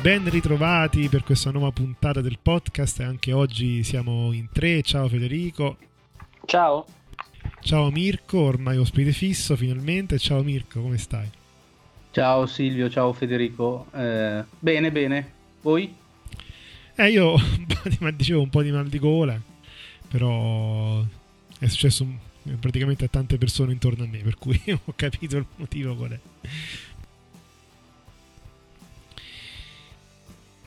Ben ritrovati per questa nuova puntata del podcast. Anche oggi siamo in tre. Ciao Federico. Ciao, Ciao Mirko, ormai ospite fisso finalmente. Ciao Mirko, come stai? Ciao Silvio, ciao Federico. Eh, bene, bene. Voi? Eh, io ho un po' di, dicevo un po' di mal di gola, però è successo praticamente a tante persone intorno a me, per cui ho capito il motivo qual è.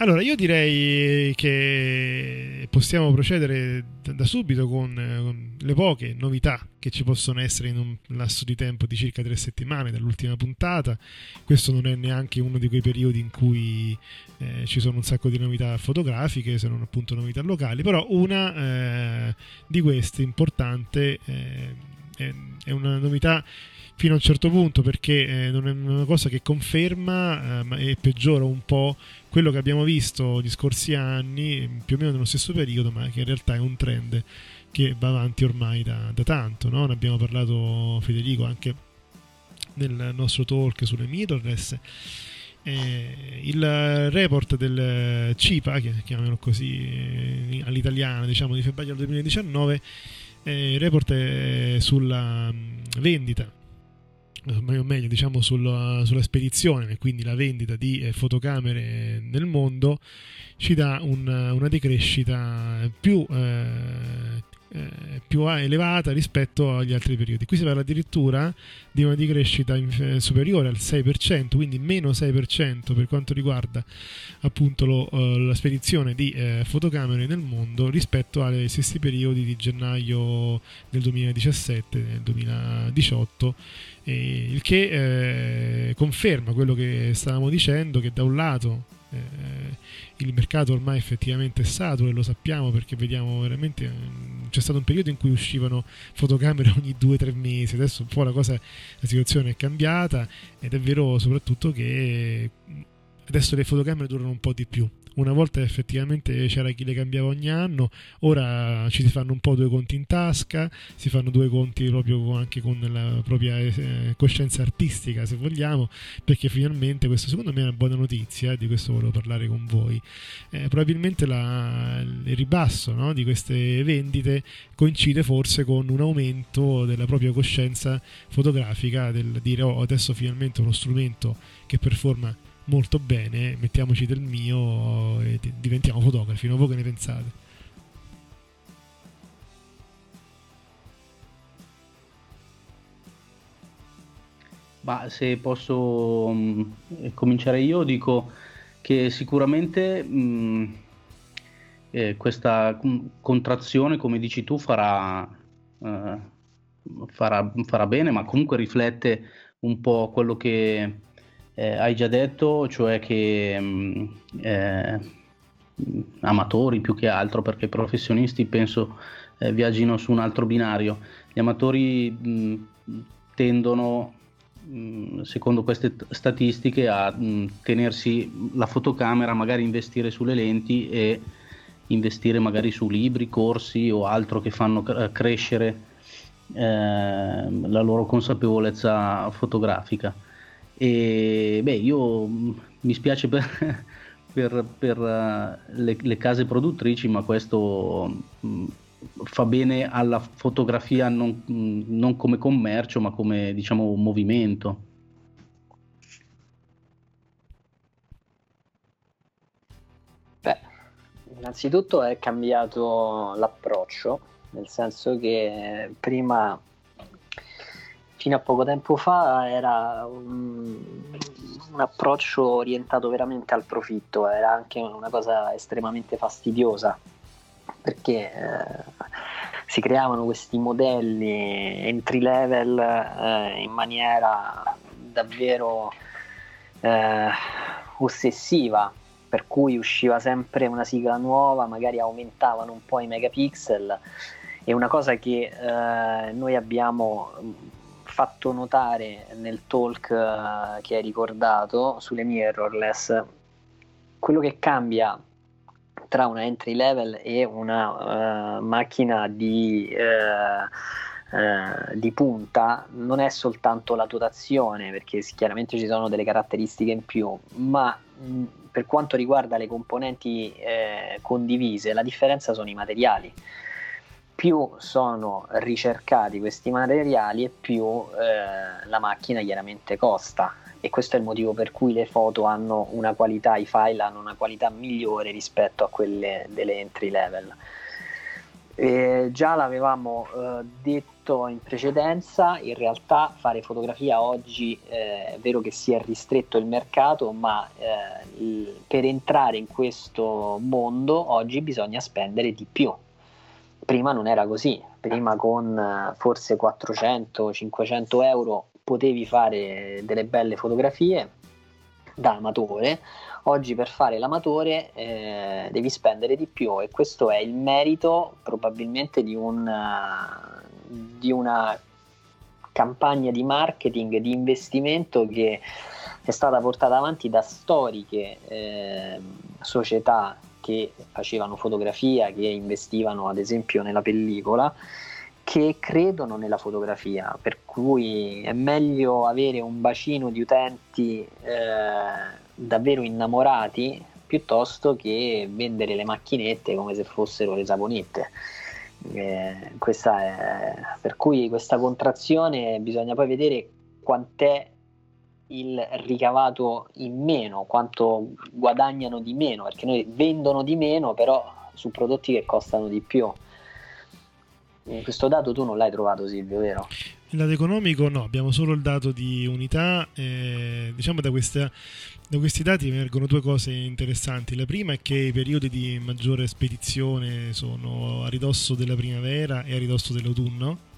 Allora, io direi che possiamo procedere da, subito con, con le poche novità che ci possono essere in un lasso di tempo di circa tre settimane dall'ultima puntata. Questo non è neanche uno di quei periodi in cui eh, ci sono un sacco di novità fotografiche, se non appunto novità locali, però una eh, di queste importante eh, è, è una novità fino a un certo punto perché eh, non è una cosa che conferma eh, e peggiora un po' quello che abbiamo visto gli scorsi anni, più o meno nello stesso periodo, ma che in realtà è un trend che va avanti ormai da, da tanto. No? Ne abbiamo parlato Federico anche nel nostro talk sulle mirrorless. Eh, il report del CIPA, che chiamiamolo così eh, all'italiana, diciamo di febbraio del 2019, eh, report è sulla mh, vendita o meglio diciamo sulla, sulla spedizione quindi la vendita di eh, fotocamere nel mondo ci dà un- una decrescita più, eh, eh, più elevata rispetto agli altri periodi. Qui si parla addirittura di una decrescita eh, superiore al 6% quindi meno 6% per quanto riguarda appunto lo- la spedizione di eh, fotocamere nel mondo rispetto agli stessi periodi di gennaio del 2017 e del 2018 e il che eh, conferma quello che stavamo dicendo che da un lato eh, il mercato ormai effettivamente è saturo e lo sappiamo perché vediamo veramente mm, c'è stato un periodo in cui uscivano fotocamere ogni due o tre mesi. Adesso un po' la cosa la situazione è cambiata ed è vero soprattutto che mm, adesso le fotocamere durano un po' di più una volta effettivamente c'era chi le cambiava ogni anno, ora ci si fanno un po' due conti in tasca, si fanno due conti proprio anche con la propria eh, coscienza artistica, se vogliamo, perché finalmente questo secondo me è una buona notizia, di questo volevo parlare con voi. Eh, probabilmente la- il ribasso no, di queste vendite coincide forse con un aumento della propria coscienza fotografica, del dire oh, adesso finalmente uno strumento che performa molto bene, mettiamoci del mio e di- diventiamo fotografi, no? Voi che ne pensate? Ma se posso eh, cominciare io, dico che sicuramente mh, eh, questa com- contrazione, come dici tu, farà, eh, farà, farà bene, ma comunque riflette un po' quello che eh, hai già detto, cioè che mh, eh, amatori più che altro, perché i professionisti penso eh, viaggino su un altro binario. Gli amatori mh, tendono, mh, secondo queste t- statistiche, a tenersi la fotocamera, magari investire sulle lenti e investire magari su libri, corsi o altro che fanno cre- crescere eh, la loro consapevolezza fotografica. E beh, io mh, mi spiace per, per- per, eh, le, le case produttrici, ma questo mh, fa bene alla fotografia non, mh, non come commercio, ma come diciamo movimento. Beh, innanzitutto è cambiato l'approccio, nel senso che prima fino a poco tempo fa era un, un approccio orientato veramente al profitto, era anche una cosa estremamente fastidiosa perché eh, si creavano questi modelli entry level eh, in maniera davvero eh, ossessiva per cui usciva sempre una sigla nuova magari aumentavano un po' i megapixel e una cosa che eh, noi abbiamo fatto notare nel talk eh, che hai ricordato sulle mirrorless quello che cambia tra una entry level e una uh, macchina di, uh, uh, di, punta non è soltanto la dotazione, perché chiaramente ci sono delle caratteristiche in più, ma mh, per quanto riguarda le componenti condivise, la differenza sono i materiali. Più sono ricercati questi materiali e più eh, la macchina chiaramente costa e questo è il motivo per cui le foto hanno una qualità, i file hanno una qualità migliore rispetto a quelle delle entry level. E già l'avevamo eh, detto in precedenza, in realtà fare fotografia oggi eh, è vero che si è ristretto il mercato, ma eh, per entrare in questo mondo oggi bisogna spendere di più. Prima non era così, prima con eh, forse 400-500 euro potevi fare delle belle fotografie da amatore, oggi per fare l'amatore eh, devi spendere di più e questo è il merito probabilmente di, un, di una campagna di marketing, di investimento che è stata portata avanti da storiche eh, società che facevano fotografia, che investivano ad esempio nella pellicola che credono nella fotografia, per cui è meglio avere un bacino di utenti eh, davvero innamorati piuttosto che vendere le macchinette come se fossero le saponette. Eh, è, per cui questa contrazione bisogna poi vedere quant'è il ricavato in meno, quanto guadagnano di meno, perché noi vendono di meno però su prodotti che costano di più. Eh, questo dato tu non l'hai trovato Silvio, vero? Il lato economico no, abbiamo solo il dato di unità. Eh, diciamo da, questa, da, questi dati emergono due cose interessanti. La prima è che i periodi di maggiore spedizione sono a ridosso della primavera e a ridosso dell'autunno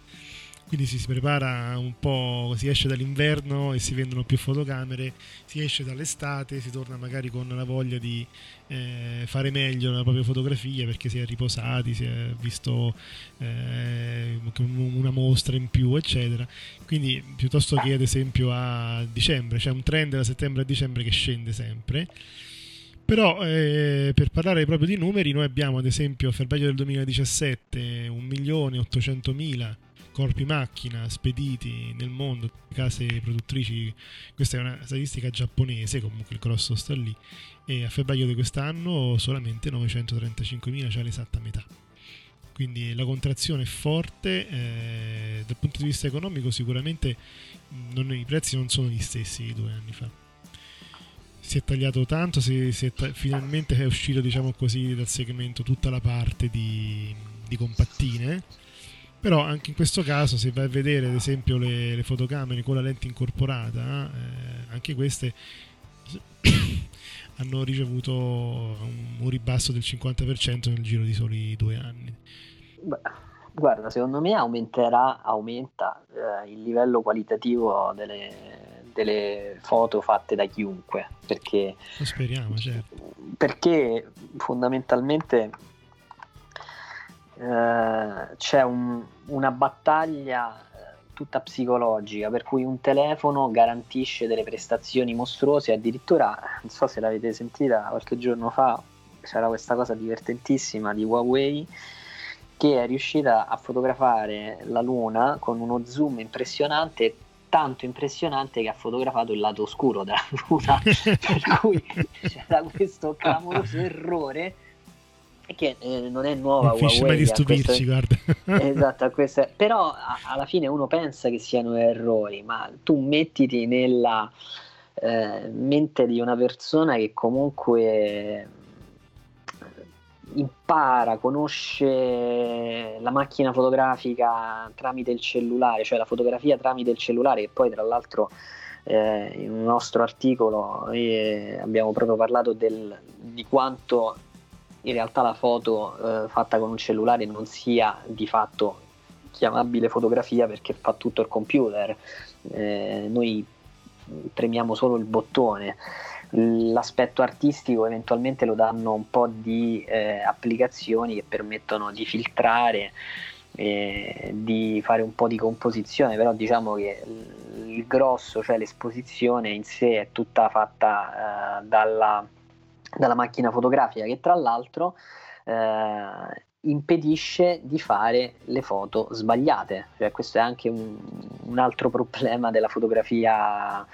quindi si prepara un po', si esce dall'inverno e si vendono più fotocamere, si esce dall'estate, si torna magari con la voglia di eh, fare meglio la propria fotografia perché si è riposati, si è visto eh, una mostra in più, eccetera. Quindi piuttosto che ad esempio a dicembre, c'è un trend da settembre a dicembre che scende sempre. Però eh, per parlare proprio di numeri, noi abbiamo ad esempio a febbraio del 2017 1.800.000 corpi macchina spediti nel mondo, case produttrici, questa è una statistica giapponese, comunque il grosso sta lì, e a febbraio di quest'anno solamente 935.000, cioè l'esatta metà. Quindi la contrazione è forte, eh, dal punto di vista economico sicuramente non, i prezzi non sono gli stessi di due anni fa. Si è tagliato tanto, si, si è ta- finalmente è uscito diciamo così dal segmento tutta la parte di, di compattine però anche in questo caso se vai a vedere ad esempio le, le fotocamere con la lente incorporata eh, anche queste hanno ricevuto un, un, ribasso del 50% nel giro di soli due anni. Beh, guarda secondo me aumenterà aumenta eh, il livello qualitativo delle, delle foto fatte da chiunque perché lo speriamo certo. perché fondamentalmente eh, c'è un, una battaglia eh, tutta psicologica per cui un telefono garantisce delle prestazioni mostruose addirittura non so se l'avete sentita qualche giorno fa c'era questa cosa divertentissima di Huawei che è riuscita a fotografare la luna con uno zoom impressionante tanto impressionante che ha fotografato il lato oscuro della luna. Per cui c'era questo clamoroso errore che eh, non è nuova non finisce mai di stupirci queste... guarda. Esatto queste... però a- alla fine uno pensa che siano errori ma tu mettiti nella eh, mente di una persona che comunque impara, conosce la macchina fotografica tramite il cellulare, cioè la fotografia tramite il cellulare, e poi tra l'altro eh, in un nostro articolo eh, abbiamo proprio parlato del, di quanto in realtà la foto eh, fatta con un cellulare non sia di fatto chiamabile fotografia perché fa tutto il computer. Eh, noi premiamo solo il bottone. L'aspetto artistico eventualmente lo danno un po' di eh, applicazioni che permettono di filtrare, eh, di fare un po' di composizione, però diciamo che il grosso, cioè l'esposizione in sé è tutta fatta eh, dalla, dalla, macchina fotografica che tra l'altro eh, impedisce di fare le foto sbagliate, cioè, questo è anche un, un altro problema della fotografia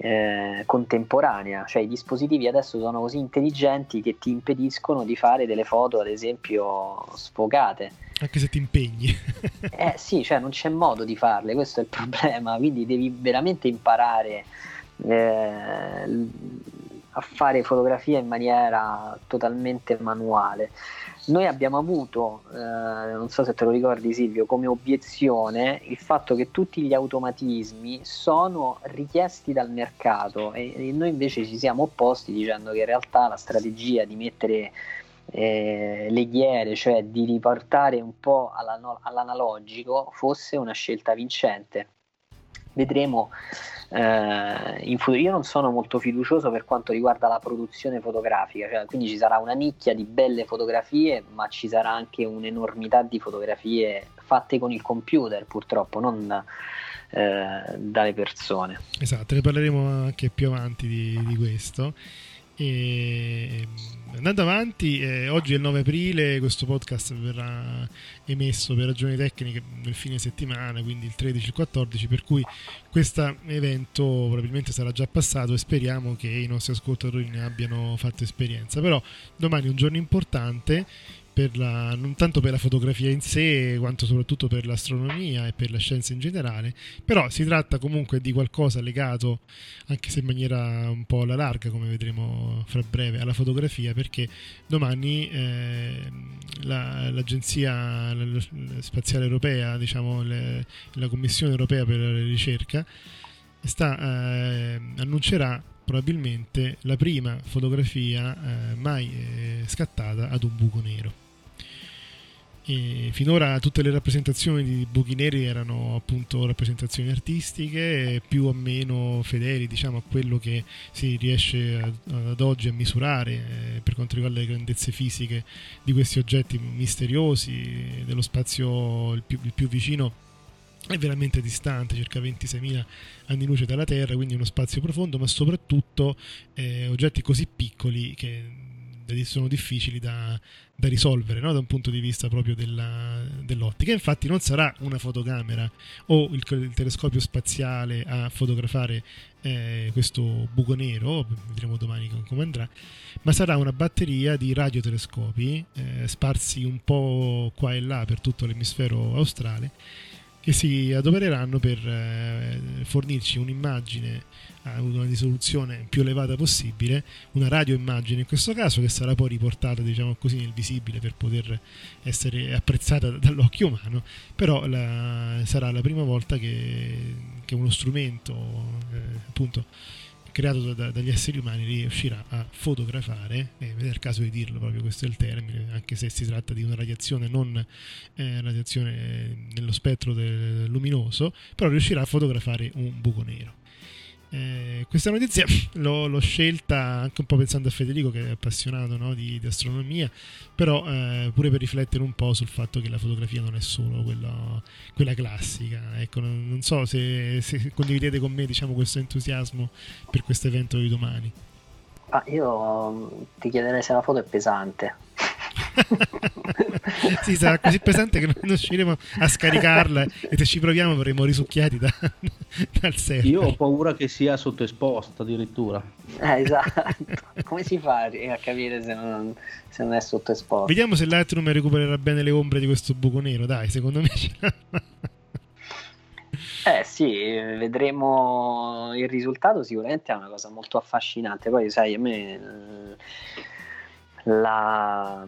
eh, contemporanea, cioè i dispositivi adesso sono così intelligenti che ti impediscono di fare delle foto ad esempio sfocate. Anche se ti impegni. eh sì, cioè non c'è modo di farle, questo è il problema, quindi devi veramente imparare eh, a fare fotografia in maniera totalmente manuale. Noi abbiamo avuto, eh, non so se te lo ricordi Silvio, come obiezione il fatto che tutti gli automatismi sono richiesti dal mercato e, e noi invece ci siamo opposti dicendo che in realtà la strategia di mettere eh, le ghiere, cioè di riportare un po' all'analogico, fosse una scelta vincente. Vedremo eh, futuro. Io non sono molto fiducioso per quanto riguarda la produzione fotografica, cioè, quindi ci sarà una nicchia di belle fotografie, ma ci sarà anche un'enormità di fotografie fatte con il computer, purtroppo, non eh, dalle persone. Esatto, ne parleremo anche più avanti di, di questo. E andando avanti, eh, oggi è il 9 aprile, questo podcast verrà emesso per ragioni tecniche nel fine settimana, quindi il 13 e il 14, per cui questo evento probabilmente sarà già passato e speriamo che i nostri ascoltatori ne abbiano fatto esperienza. Però domani è un giorno importante la, non tanto per la fotografia in sé, quanto soprattutto per l'astronomia e per la scienza in generale, però si tratta comunque di qualcosa legato, anche se in maniera un po' alla larga, come vedremo fra breve, alla fotografia, perché domani eh, la, l'Agenzia Spaziale Europea, diciamo le, la Commissione Europea per la Ricerca, sta, eh, annuncerà probabilmente la prima fotografia eh, mai eh, scattata ad un buco nero. E finora tutte le rappresentazioni di buchi neri erano appunto rappresentazioni artistiche più o meno fedeli diciamo, a quello che si riesce ad, oggi a misurare eh, per quanto riguarda le grandezze fisiche di questi oggetti misteriosi dello spazio il più, il più vicino è veramente distante, circa 26.000 anni luce dalla Terra, quindi uno spazio profondo, ma soprattutto eh, oggetti così piccoli che sono difficili da, da risolvere no? da un punto di vista proprio della, dell'ottica. Infatti non sarà una fotocamera o il, il telescopio spaziale a fotografare eh, questo buco nero, vedremo domani come andrà, ma sarà una batteria di radiotelescopi eh, sparsi un po' qua e là per tutto l'emisfero australe che si adopereranno per eh, fornirci un'immagine a una risoluzione più elevata possibile, una radioimmagine in questo caso che sarà poi riportata diciamo così nel visibile per poter essere apprezzata dall'occhio umano, però la, sarà la prima volta che, che uno strumento eh, appunto creato da, dagli esseri umani riuscirà a fotografare, eh, è il caso di dirlo proprio questo è il termine, anche se si tratta di una radiazione non eh, radiazione nello spettro del luminoso, però riuscirà a fotografare un buco nero. Eh, questa notizia l'ho, l'ho, scelta anche un po' pensando a Federico che è appassionato no, di, di, astronomia, però eh, pure per riflettere un po' sul fatto che la fotografia non è solo quella, quella classica. Ecco, non, non so se, se, condividete con me diciamo, questo entusiasmo per questo evento di domani. Ah, io ti chiederei se la foto è pesante. sì, sarà così pesante che non riusciremo a scaricarla e se ci proviamo verremo risucchiati da, dal server. Io ho paura che sia sottoesposta addirittura. Eh, esatto. Come si fa a capire se non, se non è sottoesposta? Vediamo se Lightroom recupererà bene le ombre di questo buco nero. Dai, secondo me ce l'ha. Eh sì, vedremo il risultato, sicuramente è una cosa molto affascinante. Poi sai, a me la,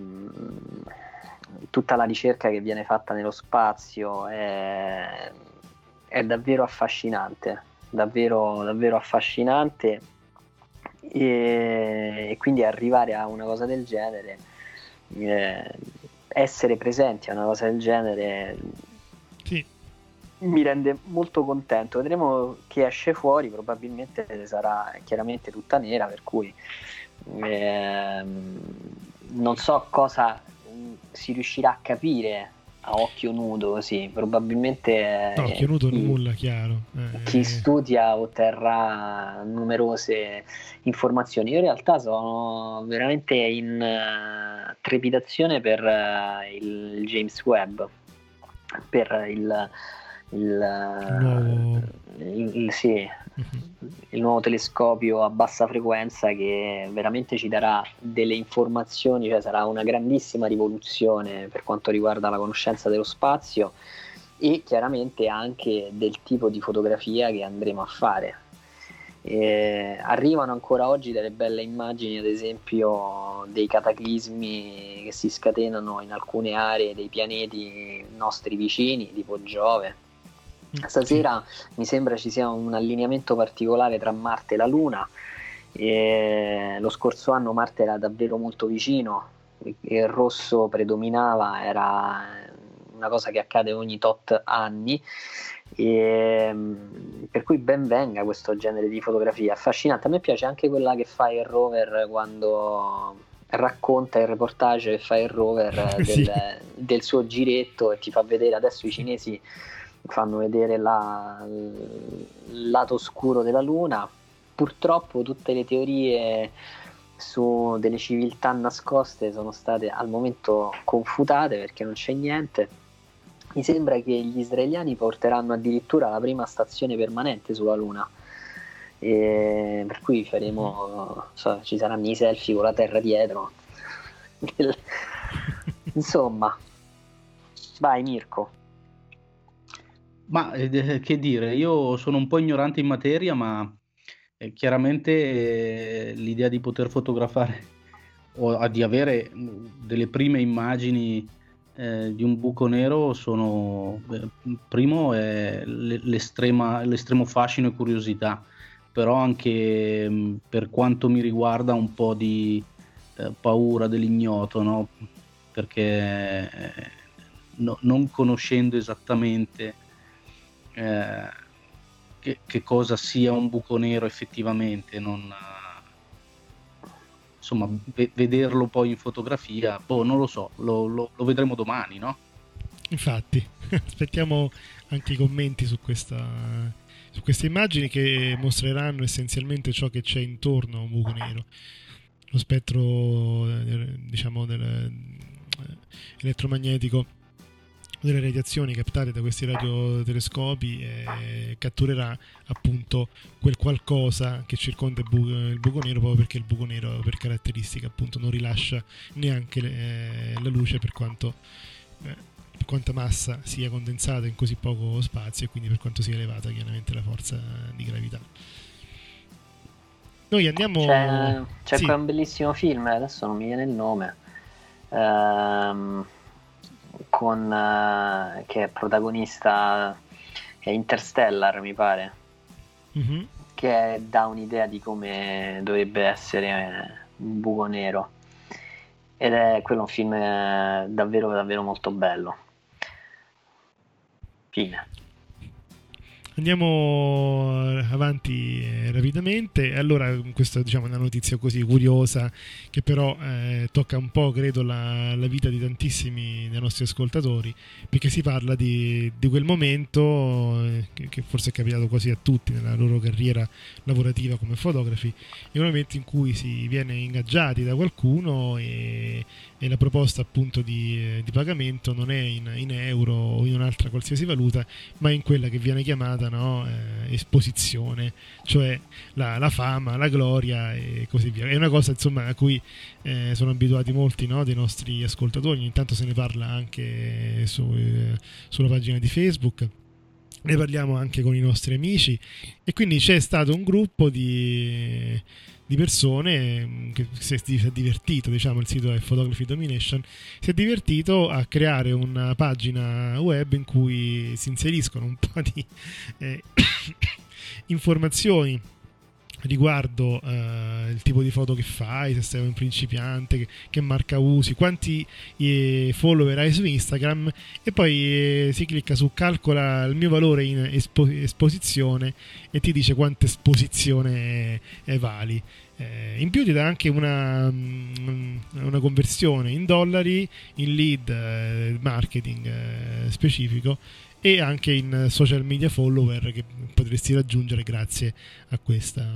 tutta la ricerca che viene fatta nello spazio è, è davvero affascinante, davvero, davvero affascinante e, e, quindi arrivare a una cosa del genere, eh, essere presenti a una cosa del genere. Mi rende molto contento. Vedremo chi esce fuori, probabilmente sarà chiaramente tutta nera, per cui ehm, non so cosa si riuscirà a capire a occhio nudo così probabilmente no, occhio nudo chi, nulla chiaro eh, chi studia otterrà numerose informazioni io in realtà sono veramente in uh, trepidazione per uh, il James Webb per il il, nuovo... il, il, sì, il nuovo telescopio a bassa frequenza che veramente ci darà delle informazioni, cioè sarà una grandissima rivoluzione per quanto riguarda la conoscenza dello spazio e chiaramente anche del tipo di fotografia che andremo a fare. Eh, arrivano ancora oggi delle belle immagini, ad esempio, dei cataclismi che si scatenano in alcune aree dei pianeti nostri vicini, tipo Giove, Stasera mi sembra ci sia un allineamento particolare tra Marte e la Luna. E lo scorso anno Marte era davvero molto vicino, il rosso predominava, era una cosa che accade ogni tot anni. E, per cui ben venga questo genere di fotografia affascinante. A me piace anche quella che fa il rover quando racconta il reportage che fa il rover del, sì. del suo giretto e ti fa vedere adesso i cinesi fanno vedere la, il lato oscuro della Luna. Purtroppo tutte le teorie su delle civiltà nascoste sono state al momento confutate perché non c'è niente. Mi sembra che gli israeliani porteranno addirittura la prima stazione permanente sulla Luna. E per cui faremo, so, ci saranno i selfie con la terra dietro. Insomma, vai Mirko. Ma eh, che dire, io sono un po' ignorante in materia, ma eh, chiaramente eh, l'idea di poter fotografare o di avere mm, delle prime immagini eh, di un buco nero sono, primo, è l'estremo fascino e curiosità, però anche mm, per quanto mi riguarda un po' di eh, paura dell'ignoto, no? perché eh, no, non conoscendo esattamente eh, che, che, cosa sia un buco nero effettivamente, non, insomma, ve- vederlo poi in fotografia, boh, non lo so, lo, lo, lo vedremo domani, no? Infatti, aspettiamo anche i commenti su questa, su queste immagini che mostreranno essenzialmente ciò che c'è intorno a un buco nero. Lo spettro, eh, diciamo, del, eh, elettromagnetico delle radiazioni captate da questi radiotelescopi eh, catturerà appunto quel qualcosa che circonda il buco, il buco, nero proprio perché il buco nero per caratteristica appunto non rilascia neanche eh, la luce per quanto eh, per quanta massa sia condensata in così poco spazio e quindi per quanto sia elevata chiaramente la forza di gravità noi andiamo c'è, c'è sì. un bellissimo film adesso non mi viene il nome ehm con, uh, che è protagonista è Interstellar mi pare. Mm-hmm. che dà un'idea di come dovrebbe essere un buco nero. Ed è quello un film eh, davvero davvero molto bello. Fine Andiamo avanti eh, rapidamente. Allora, questa diciamo, è una notizia così curiosa che però eh, tocca un po', credo, la, la, vita di tantissimi dei nostri ascoltatori, perché si parla di, di quel momento eh, che, che, forse è capitato quasi a tutti nella loro carriera lavorativa come fotografi, è un momento in cui si viene ingaggiati da qualcuno e, e la proposta appunto di, eh, di pagamento non è in, in, euro o in un'altra qualsiasi valuta, ma in quella che viene chiamata no, eh, esposizione, cioè la, la, fama, la gloria e così via. È una cosa insomma a cui eh, sono abituati molti no, dei nostri ascoltatori, ogni tanto se ne parla anche su, eh, sulla pagina di Facebook. Ne parliamo anche con i nostri amici. E quindi c'è stato un gruppo di di persone mm, che si è, divertito, diciamo il sito è Photography Domination, si è divertito a creare una pagina web in cui si inseriscono un po' di eh, informazioni riguardo uh, il tipo di foto che fai, se sei un principiante, che, che marca usi, quanti eh, follower hai su Instagram e poi eh, si clicca su calcola il mio valore in espo- esposizione e ti dice quanta esposizione eh, vali. Eh, in più ti dà anche una, mm, una, conversione in dollari, in lead eh, marketing eh, specifico e anche in social media follower che potresti raggiungere grazie a questa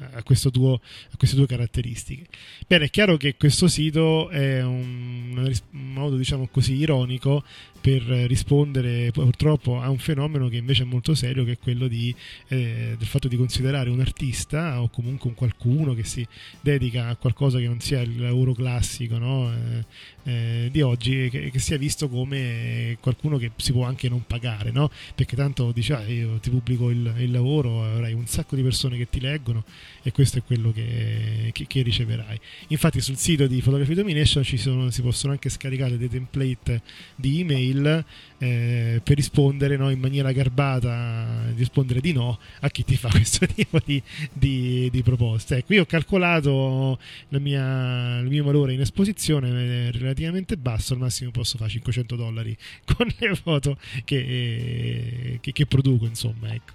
a, tuo, a, queste tue caratteristiche. Bene, è chiaro che questo sito è un, un modo, diciamo così, ironico per rispondere purtroppo a un fenomeno che invece è molto serio, che è quello di, eh, del fatto di considerare un artista o comunque un qualcuno che si dedica a qualcosa che non sia il lavoro classico no? eh, eh, di oggi, che, che, sia visto come qualcuno che si può anche non pagare, no? perché tanto dice ah, io ti pubblico il, il, lavoro, avrai un sacco di persone che ti leggono e questo è quello che, che, che riceverai. Infatti sul sito di Photography Domination sono, si possono anche scaricare dei template di email mail eh, per rispondere no, in maniera garbata, rispondere di no a chi ti fa questo tipo di, di, di proposte. Ecco, io ho calcolato mia, il mio valore in esposizione è relativamente basso, al massimo posso fare 500 dollari con le foto che, che, che produco, insomma, ecco.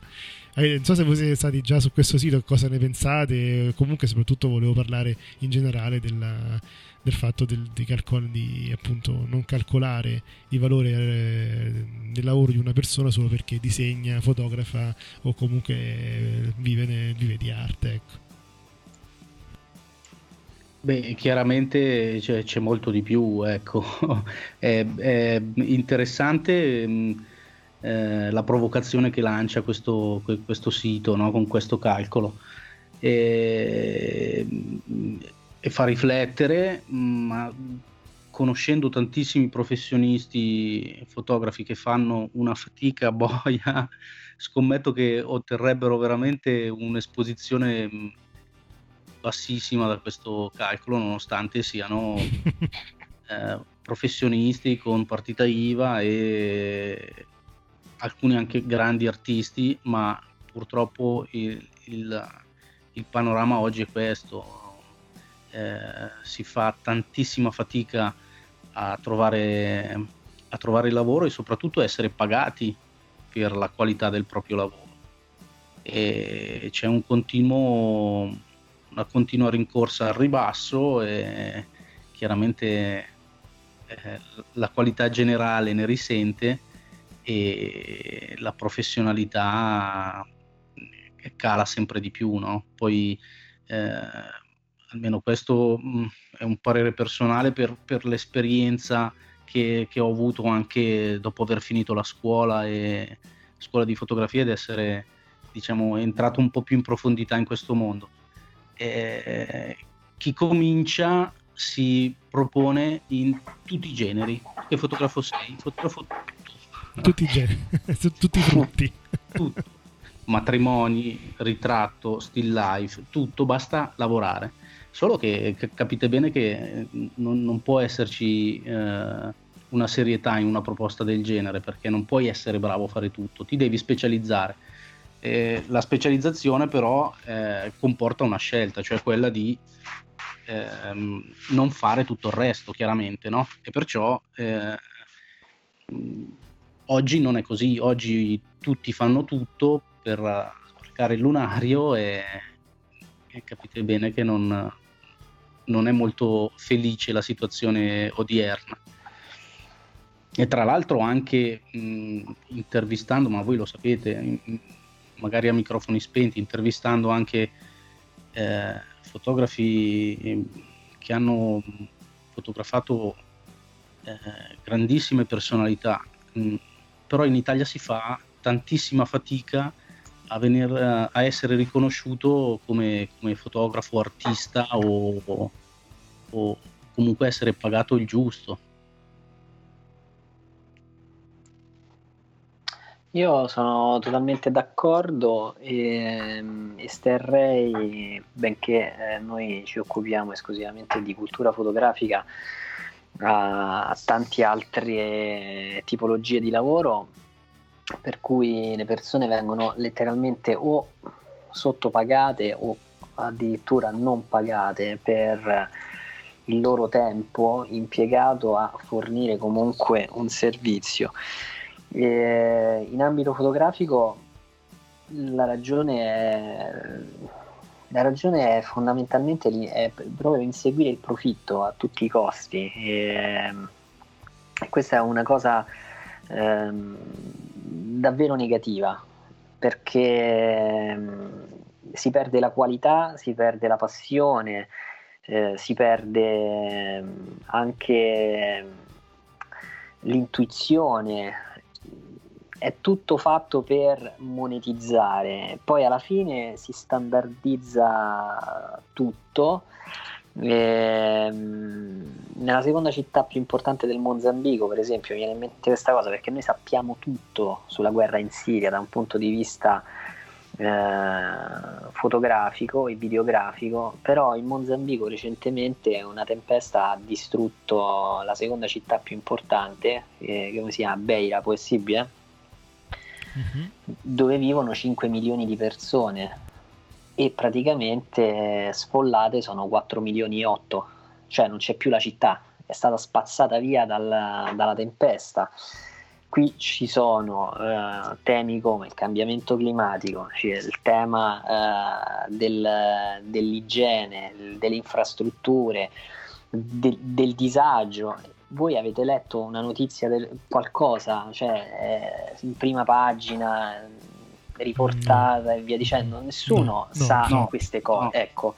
Eh, non so se voi siete stati già su questo sito, cosa ne pensate, comunque soprattutto volevo parlare in generale della, del fatto del, di, calcol- di appunto non calcolare il valore eh, del lavoro di una persona solo perché disegna, fotografa o comunque eh, vive, ne, vive, di arte. Ecco. Beh, chiaramente c'è, c'è, molto di più, ecco. è, è interessante mh, mm, eh, la provocazione che lancia questo, questo sito no? con questo calcolo. E, e fa riflettere, ma conoscendo tantissimi professionisti fotografi che fanno una fatica boia, scommetto che otterrebbero veramente un'esposizione bassissima da questo calcolo, nonostante siano eh, professionisti con partita IVA e alcuni anche grandi artisti, ma purtroppo il, il, il panorama oggi è questo. Eh, si fa tantissima fatica a trovare, a trovare lavoro e soprattutto essere pagati per la qualità del proprio lavoro. E c'è un continuo, una continua rincorsa al ribasso e chiaramente eh, la qualità generale ne risente e la professionalità cala sempre di più, no? Poi eh, almeno questo mh, mm, è un parere personale per, per l'esperienza che, che, ho avuto anche dopo aver finito la scuola e scuola di fotografia ed essere diciamo entrato un po' più in profondità in questo mondo. E, chi comincia si propone in tutti i generi. Che fotografo sei? Fotografo tutti i generi, tutti i frutti. Tutto. Matrimoni, ritratto, still life, tutto, basta lavorare. Solo che, capite bene che eh, non, non può esserci eh, una serietà in una proposta del genere perché non puoi essere bravo a fare tutto, ti devi specializzare. Eh, la specializzazione però eh, comporta una scelta, cioè quella di ehm, non fare tutto il resto, chiaramente, no? E perciò eh, Oggi non è così, oggi tutti fanno tutto per sbarcare il lunario e, e capite bene che non, non, è molto felice la situazione odierna. E tra l'altro anche mh, intervistando, ma voi lo sapete, mh, magari a microfoni spenti, intervistando anche eh, fotografi che hanno fotografato eh, grandissime personalità. Mh, però in Italia si fa tantissima fatica a, venir, a essere riconosciuto come, come fotografo, artista o, o, comunque essere pagato il giusto. Io sono totalmente d'accordo e esterrei, benché eh, noi ci occupiamo esclusivamente di cultura fotografica, a, a tante altre tipologie di lavoro per cui le persone vengono letteralmente o sottopagate o addirittura non pagate per il loro tempo impiegato a fornire comunque un servizio. E in ambito fotografico la ragione è, la ragione è fondamentalmente è proprio inseguire il profitto a tutti i costi. E, questa è una cosa ehm, davvero negativa perché ehm, si perde la qualità, si perde la passione, eh, si perde ehm, anche l'intuizione, è tutto fatto per monetizzare, poi alla fine si standardizza tutto. Ehm, nella seconda città più importante del Mozambico, per esempio, mi viene in mente questa cosa perché noi sappiamo tutto sulla guerra in Siria da un punto di vista eh, fotografico e videografico, però in Mozambico recentemente una tempesta ha distrutto la seconda città più importante, eh, come si chiama Beira, possibile? uh-huh. dove vivono 5 milioni di persone e praticamente sfollate sono 4 milioni e 8, cioè non c'è più la città, è stata spazzata via dal, dalla tempesta. Qui ci sono eh, temi come il cambiamento climatico, cioè il tema eh, del, dell'igiene, delle infrastrutture, de, del disagio. Voi avete letto una notizia del qualcosa, cioè eh, in prima pagina riportata no. e via dicendo, nessuno no, sa no, queste cose. Ecco.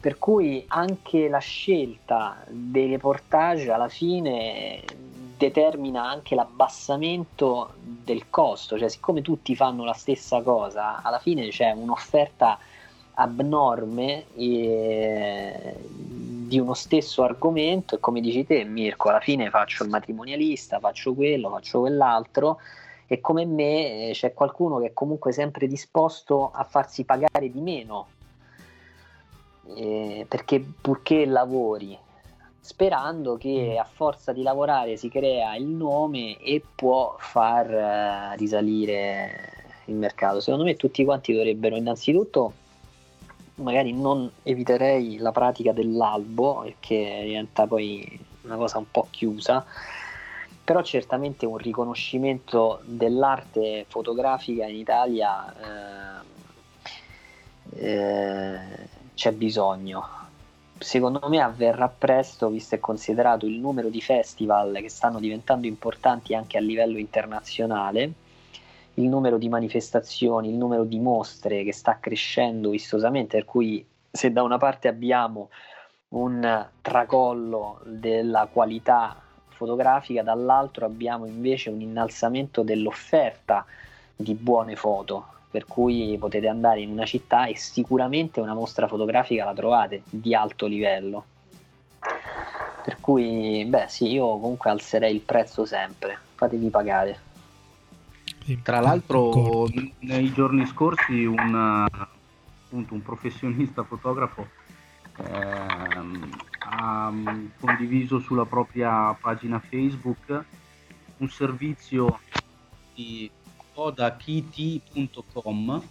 Per cui anche la scelta dei reportage alla fine determina anche l'abbassamento del costo, cioè siccome tutti fanno la stessa cosa, alla fine c'è un'offerta abnorme e di uno stesso argomento e come dici te Mirko alla fine faccio il matrimonialista faccio quello faccio quell'altro e come me eh, c'è qualcuno che è comunque sempre disposto a farsi pagare di meno eh, perché purché lavori sperando che a forza di lavorare si crea il nome e può far eh, risalire il mercato. Secondo me tutti quanti dovrebbero innanzitutto magari non eviterei la pratica dell'albo, che diventa poi una cosa un po' chiusa, però certamente un riconoscimento dell'arte fotografica in Italia eh, eh, c'è bisogno. Secondo me avverrà presto, visto e considerato il numero di festival che stanno diventando importanti anche a livello internazionale il numero di manifestazioni, il numero di mostre che sta crescendo vistosamente, per cui se da una parte abbiamo un tracollo della qualità fotografica, dall'altro abbiamo invece un innalzamento dell'offerta di buone foto, per cui potete andare in una città e sicuramente una mostra fotografica la trovate di alto livello. Per cui, beh, sì, io comunque alzerei il prezzo sempre, fatevi pagare. Tra l'altro, nei giorni scorsi un, appunto, un professionista fotografo ehm, ha mm, condiviso sulla propria pagina Facebook un servizio di kodakit.com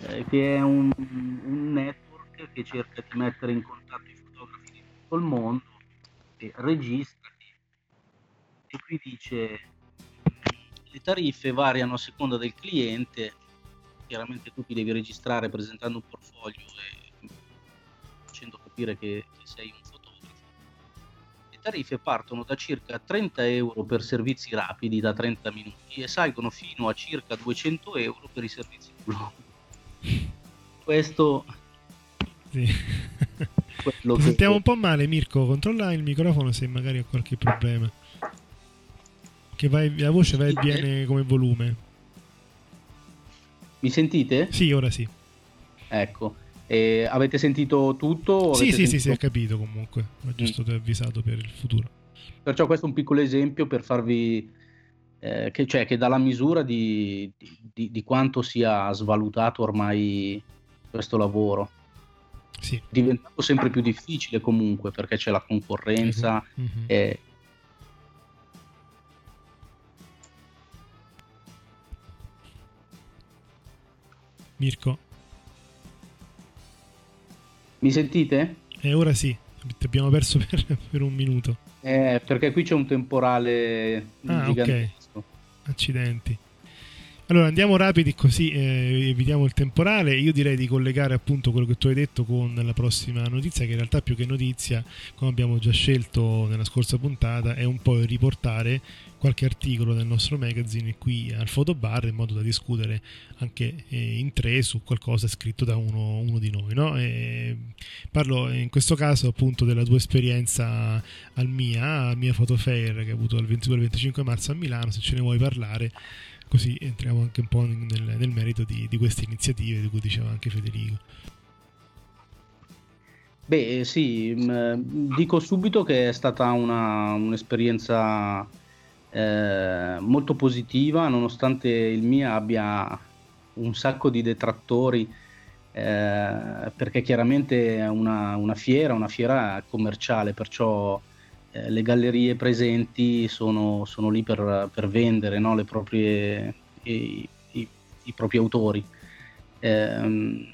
eh, che è un, un, network che cerca di mettere in contatto i fotografi di tutto il mondo e registrati. E qui dice le tariffe variano a seconda del cliente, chiaramente tu ti devi registrare presentando un portfolio e facendo capire che, che sei un tariffe partono da circa 30 euro per servizi rapidi da 30 minuti e salgono fino a circa 200 euro per i servizi più lunghi. Questo sì. Ti sentiamo che... un po' male, Mirko. Controlla il microfono se magari ha qualche problema. Che vai, la voce va e viene come volume. Mi sentite? Sì, ora sì. Ecco. E avete sentito tutto? Sì, sì, sentito... sì, sì, ho capito comunque. Ho giusto mm. avvisato per il futuro. Perciò questo è un piccolo esempio per farvi eh, che, cioè, che dà la misura di, di, di, quanto sia svalutato ormai questo lavoro. Sì. Diventato sempre più difficile comunque perché c'è la concorrenza. Mm-hmm. E... Mirko. Mi sentite? Eh, ora sì, ti abbiamo perso per, per un minuto. Eh, perché qui c'è un temporale ah, gigantesco. Okay. Accidenti. Allora andiamo rapidi così eh, evitiamo il temporale. Io direi di collegare appunto quello che tu hai detto con la prossima notizia, che in realtà più che notizia, come abbiamo già scelto nella scorsa puntata, è un po' riportare qualche articolo del nostro magazine qui al fotobar in modo da discutere anche eh, in tre su qualcosa scritto da uno, uno di noi. No? parlo in questo caso appunto della tua esperienza al MIA, al MIA Photo che hai avuto dal 22 al 25 marzo a Milano, se ce ne vuoi parlare così entriamo anche un po' nel, nel merito di, di, queste iniziative di cui diceva anche Federico. Beh sì, dico subito che è stata una, un'esperienza eh, molto positiva nonostante il mio abbia un sacco di detrattori eh, perché chiaramente è una, una, fiera, una fiera commerciale, perciò eh, le gallerie presenti sono, sono lì per, per vendere no? proprie, i, i, i, propri autori. Eh,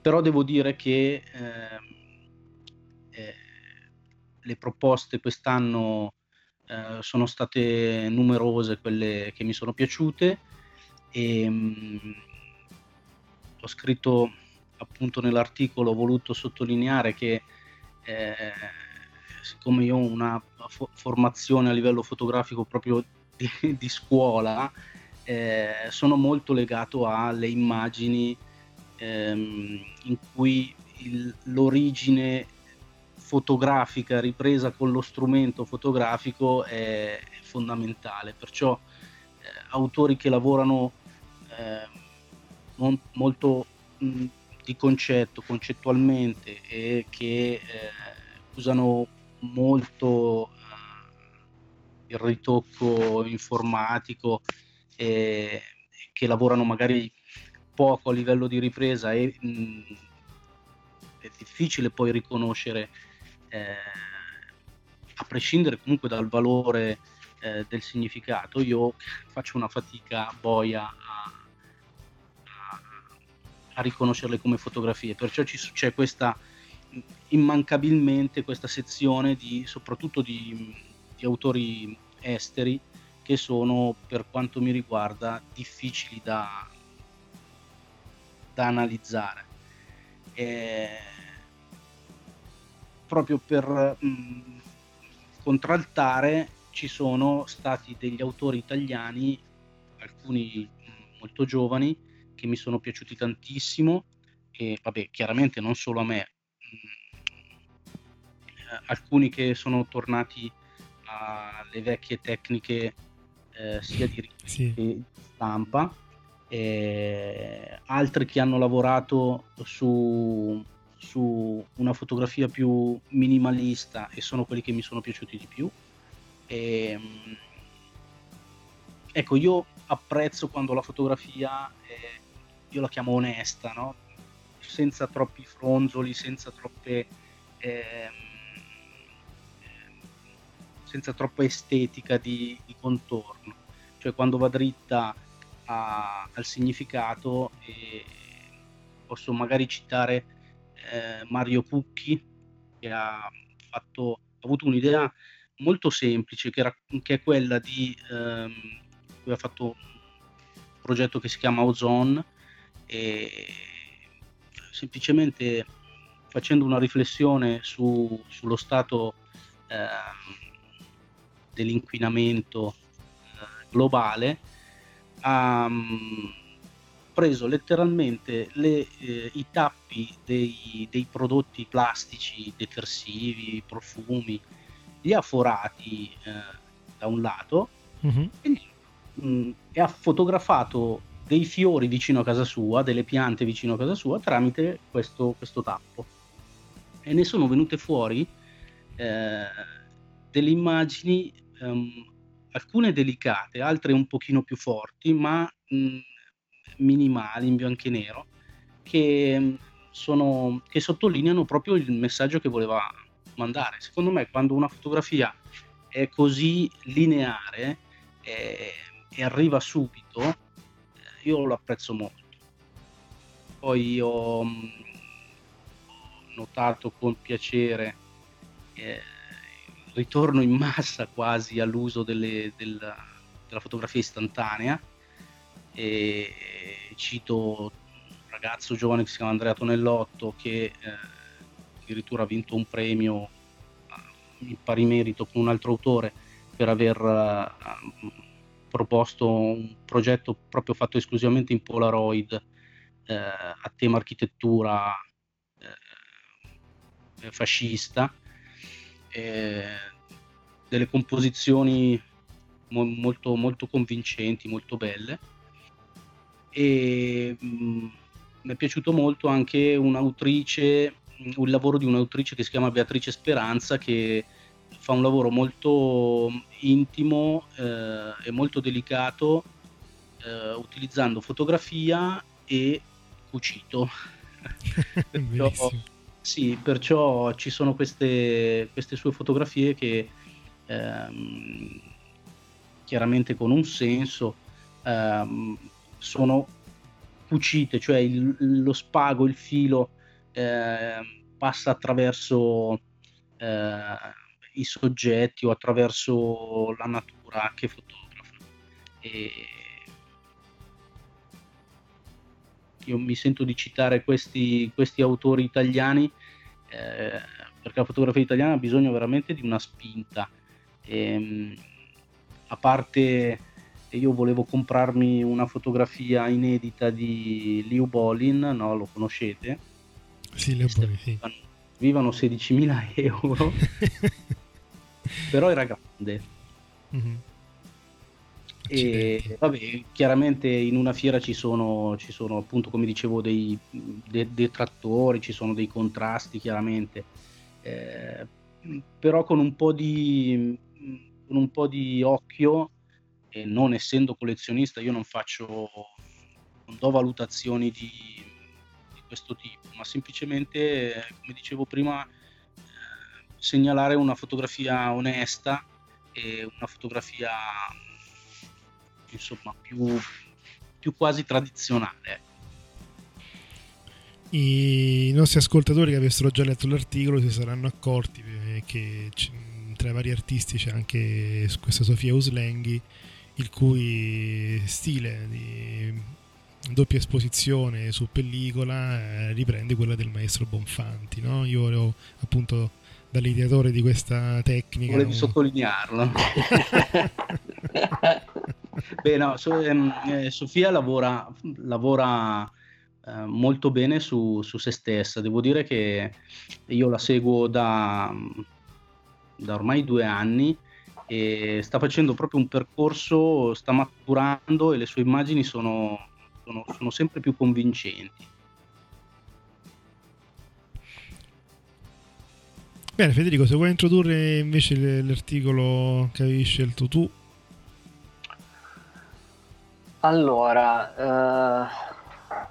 però devo dire che ehm, eh, le proposte quest'anno eh, sono state numerose, quelle che mi sono piaciute e mh, mm, ho scritto appunto nell'articolo, ho voluto sottolineare che eh, siccome io ho una fo- formazione a livello fotografico proprio di, di scuola, eh, sono molto legato alle immagini ehm, in cui il, l'origine fotografica ripresa con lo strumento fotografico è, è fondamentale. Perciò eh, autori che lavorano eh, mon- molto mh, di concetto, concettualmente e che eh, usano molto eh, il ritocco informatico e che lavorano magari poco a livello di ripresa e mh, è difficile poi riconoscere eh, a prescindere comunque dal valore eh, del significato io faccio una fatica boia a, a, a riconoscerle come fotografie perciò ci, c'è questa immancabilmente questa sezione di, soprattutto di, di autori esteri che sono per quanto mi riguarda difficili da, da analizzare. E proprio per mh, mm, contraltare ci sono stati degli autori italiani, alcuni mm, molto giovani, che mi sono piaciuti tantissimo e vabbè, chiaramente non solo a me, eh, alcuni che sono tornati alle vecchie tecniche eh, sia di sì. che di stampa, altri che hanno lavorato su, su, una fotografia più minimalista e sono quelli che mi sono piaciuti di più. E, ecco, io apprezzo quando la fotografia è, io la chiamo onesta, no? senza troppi fronzoli, senza troppe... Ehm, senza troppa estetica di, di contorno, cioè quando va dritta a, al significato e posso magari citare eh, Mario Pucchi che ha, fatto, ha avuto un'idea molto semplice che, era, che è quella di ehm, lui ha fatto un progetto che si chiama Ozone e semplicemente facendo una riflessione su, sullo stato eh, dell'inquinamento eh, globale, ha um, preso letteralmente le, eh, i tappi dei, dei, prodotti plastici, detersivi, profumi, li ha forati eh, da un lato uh-huh. e, mh, e ha fotografato dei fiori vicino a casa sua, delle piante vicino a casa sua tramite questo, questo tappo. E ne sono venute fuori eh, delle immagini um, alcune delicate, altre un pochino più forti, ma mh, minimali in bianco e nero, che, sono, che sottolineano proprio il messaggio che voleva mandare. Secondo me quando una fotografia è così lineare eh, e arriva subito, eh, io lo apprezzo molto. Poi ho, mh, ho notato con piacere eh, ritorno in massa quasi all'uso delle, del, della fotografia istantanea e cito un ragazzo giovane che si chiama Andrea Tonellotto che eh, addirittura ha vinto un premio in pari merito con un altro autore per aver uh, proposto un progetto proprio fatto esclusivamente in Polaroid uh, a tema architettura uh, fascista, delle composizioni mo- molto, molto convincenti, molto belle. E mh, mi è piaciuto molto anche un'autrice un lavoro di un'autrice che si chiama Beatrice Speranza che fa un lavoro molto intimo eh, e molto delicato eh, utilizzando fotografia e cucito. perciò, sì, perciò ci sono queste, queste sue fotografie che ehm, chiaramente con un senso ehm, sono cucite, cioè il, lo spago, il filo eh, passa attraverso eh, i soggetti o attraverso la natura che fotografa. E io mi sento di citare questi, questi autori italiani eh, perché la fotografia italiana ha bisogno veramente di una spinta. E, ehm, a parte io volevo comprarmi una fotografia inedita di Liu Bolin, no? Lo conoscete? Sì, le buone, sì. Vivano 16.000 euro, però era grande. Mm-hmm. E vabbè, chiaramente in una fiera ci sono, ci sono appunto, come dicevo, dei de- detrattori, ci sono dei contrasti, chiaramente. Eh, però con un po' di, con un po' di occhio, e non essendo collezionista, io non faccio, non do valutazioni di questo tipo, ma semplicemente, come dicevo prima, eh, segnalare una fotografia onesta e una fotografia insomma più, più quasi tradizionale. Ecco. I nostri ascoltatori che avessero già letto l'articolo si saranno accorti che tra i vari artisti c'è anche questa Sofia Uslenghi il cui stile di doppia esposizione su pellicola eh, riprende quella del maestro Bonfanti. No? Io ero appunto dall'ideatore di questa tecnica. Volevi un... sottolinearlo. Beh, no, so, ehm, eh, Sofia lavora, lavora eh, molto bene su, su, se stessa. Devo dire che io la seguo da, da ormai due anni e sta facendo proprio un percorso, sta maturando e le sue immagini sono sono, sono sempre più convincenti. Bene Federico, se vuoi introdurre invece l'articolo che avevi scelto tu. Allora, uh,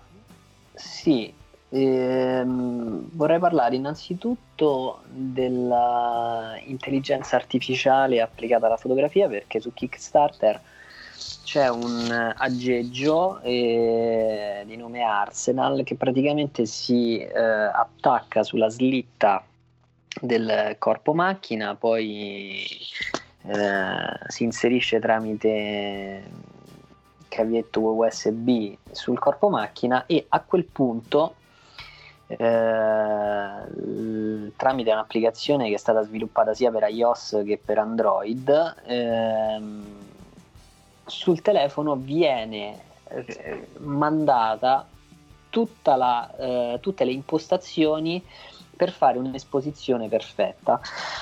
sì, ehm, vorrei parlare innanzitutto dell'intelligenza artificiale applicata alla fotografia perché su Kickstarter c'è un aggeggio eh, di nome Arsenal che praticamente si eh, attacca sulla slitta del corpo macchina, poi eh, si inserisce tramite cavietto USB sul corpo macchina e a quel punto eh, tramite un'applicazione che è stata sviluppata sia per iOS che per Android ehm, sul telefono viene eh, mandata la, eh, tutte le impostazioni per fare un'esposizione perfetta.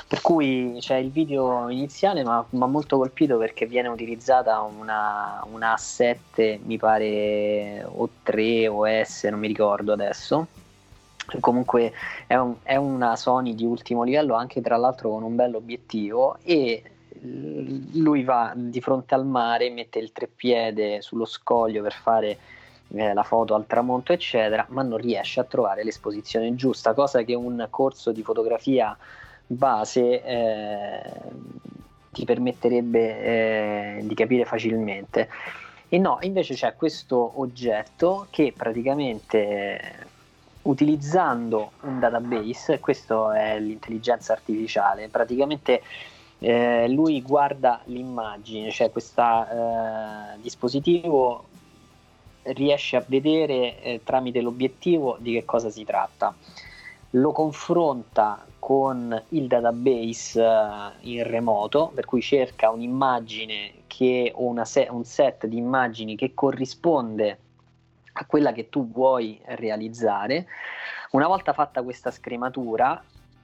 Per cui c'è il video iniziale, ma ha molto colpito perché viene utilizzata una, una A7, mi pare o 3 o S, non mi ricordo adesso. Comunque è, un, è una Sony di ultimo livello, anche tra l'altro con un bello obiettivo e lui va di fronte al mare, mette il treppiede sullo scoglio per fare eh, la foto al tramonto, eccetera, ma non riesce a trovare l'esposizione giusta, cosa che un corso di fotografia base eh, ti permetterebbe eh, di capire facilmente. E no, invece c'è questo oggetto che praticamente utilizzando un database, questo è l'intelligenza artificiale, praticamente eh, lui guarda l'immagine, cioè questo eh, dispositivo riesce a vedere eh, tramite l'obiettivo di che cosa si tratta. Lo confronta con il database eh, in remoto, per cui cerca un'immagine o se- un set di immagini che corrisponde a quella che tu vuoi realizzare. Una volta fatta questa scrematura,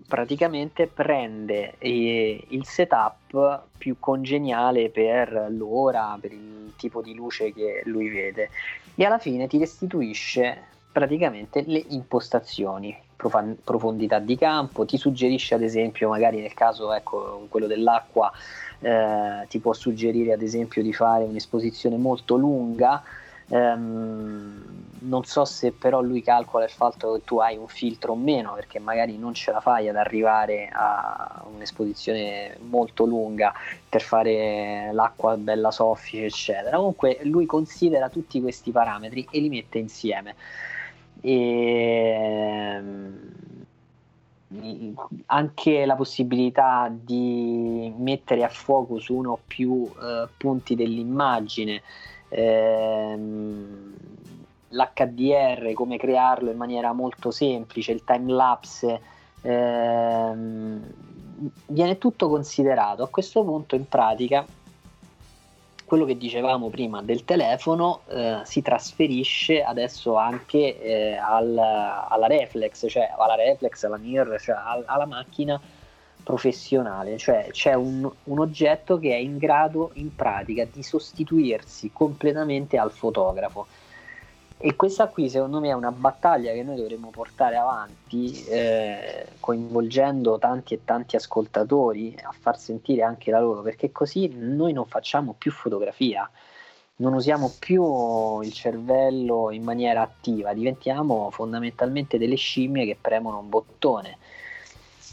praticamente prende eh, il setup più congeniale per l'ora, per il tipo di luce che lui vede e alla fine ti restituisce praticamente le impostazioni, profondità di campo, ti suggerisce ad esempio, magari nel caso ecco, quello dell'acqua, eh, ti può suggerire ad esempio di fare un'esposizione molto lunga Um, non so se però lui calcola il fatto che tu hai un filtro o meno, perché magari non ce la fai ad arrivare a un'esposizione molto lunga per fare l'acqua bella soffice, eccetera. Comunque lui considera tutti questi parametri e li mette insieme. E anche la possibilità di mettere a fuoco su uno o più uh, punti dell'immagine ehm, l'HDR, come crearlo in maniera molto semplice, il time lapse, ehm, viene tutto considerato. A questo punto in pratica quello che dicevamo prima del telefono eh, si trasferisce adesso anche eh, al, alla reflex, cioè alla reflex, alla mirror, cioè al, alla macchina professionale, cioè c'è un, un, oggetto che è in grado in pratica di sostituirsi completamente al fotografo. E questa qui secondo me è una battaglia che noi dovremmo portare avanti eh, coinvolgendo tanti e tanti ascoltatori a far sentire anche la loro, perché così noi non facciamo più fotografia, non usiamo più il cervello in maniera attiva, diventiamo fondamentalmente delle scimmie che premono un bottone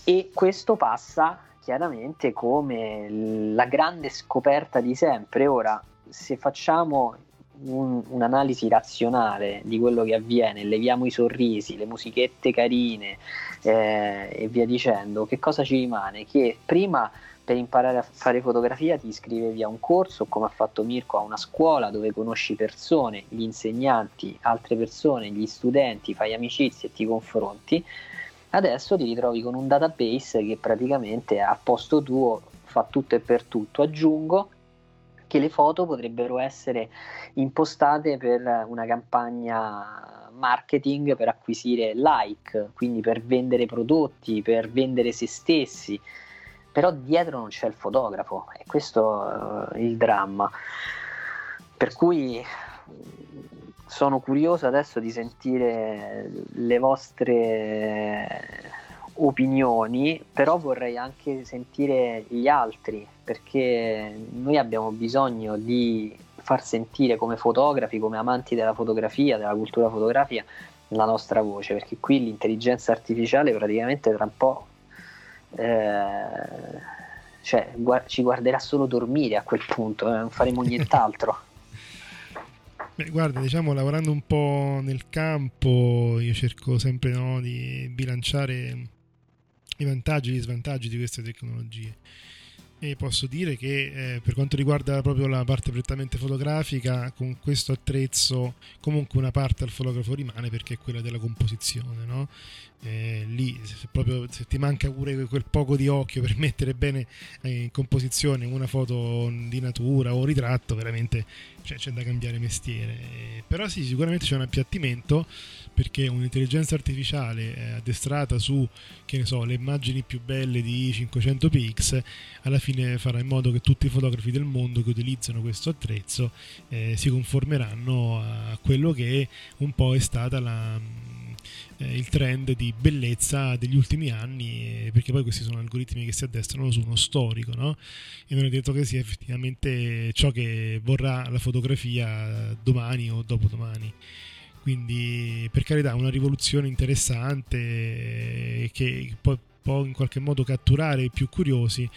e questo passa chiaramente come la grande scoperta di sempre. Ora, se facciamo un, un'analisi razionale di quello che avviene, leviamo i sorrisi, le musichette carine eh, e via dicendo, che cosa ci rimane? Che prima per imparare a fare fotografia ti iscrivevi a un corso, come ha fatto Mirko, a una scuola dove conosci persone, gli insegnanti, altre persone, gli studenti, fai amicizie e ti confronti Adesso ti ritrovi con un database che praticamente a posto tuo fa tutto e per tutto. Aggiungo che le foto potrebbero essere impostate per una campagna marketing per acquisire like, quindi per vendere prodotti, per vendere se stessi, però dietro non c'è il fotografo e questo è il dramma. Per cui sono curioso adesso di sentire le vostre opinioni, però vorrei anche sentire gli altri, perché noi abbiamo bisogno di far sentire come fotografi, come amanti della fotografia, della cultura fotografica, la nostra voce, perché qui l'intelligenza artificiale praticamente tra un po' eh, cioè, guard- ci guarderà solo dormire a quel punto, eh, non faremo nient'altro. Beh, guarda, diciamo, lavorando un po' nel campo, io cerco sempre no, di bilanciare i vantaggi e gli svantaggi di queste tecnologie. E posso dire che eh, per quanto riguarda proprio la parte prettamente fotografica, con questo attrezzo comunque una parte al fotografo rimane perché è quella della composizione, no? Eh, lì se, proprio, se ti manca pure quel poco di occhio per mettere bene eh, in composizione una foto di natura o ritratto, veramente cioè, c'è da cambiare mestiere. Eh, però sì, sicuramente c'è un appiattimento perché un'intelligenza artificiale eh, addestrata su, che ne so, le immagini più belle di 500 px, alla fine farà in modo che tutti i fotografi del mondo che utilizzano questo attrezzo eh, si conformeranno a quello che un po' è stata la eh, il trend di bellezza degli ultimi anni, eh, perché poi questi sono algoritmi che si addestrano su uno storico, no? E non è detto che sia effettivamente ciò che vorrà la fotografia domani o dopodomani. Quindi, per carità, una rivoluzione interessante eh, che poi può in qualche modo catturare i più curiosi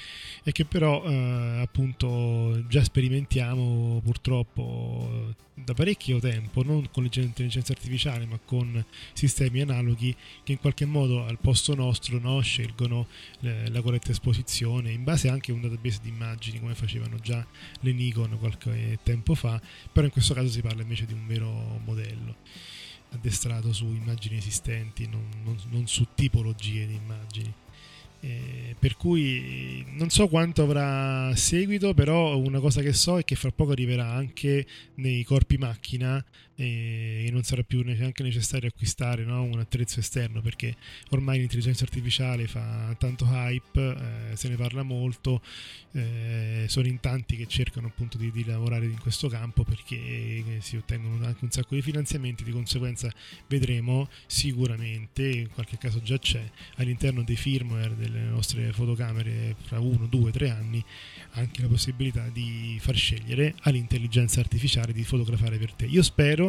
e che però eh, appunto già sperimentiamo purtroppo da parecchio tempo, non con l'intelligenza artificiale ma con sistemi analoghi che in qualche modo al posto nostro no, scelgono eh, la corretta esposizione in base anche a un database di immagini come facevano già le Nikon qualche tempo fa, però in questo caso si parla invece di un vero modello addestrato su immagini esistenti, non, non, non su tipologie di immagini. Eh, per cui non so quanto avrà seguito, però una cosa che so è che fra poco arriverà anche nei corpi macchina e non sarà più neanche necessario acquistare no, un attrezzo esterno perché ormai l'intelligenza artificiale fa tanto hype, eh, se ne parla molto, eh, sono in tanti che cercano appunto di, di, lavorare in questo campo perché si ottengono anche un sacco di finanziamenti, di conseguenza vedremo sicuramente, in qualche caso già c'è, all'interno dei firmware delle nostre fotocamere fra uno, due, tre anni anche la possibilità di far scegliere all'intelligenza artificiale di fotografare per te. Io spero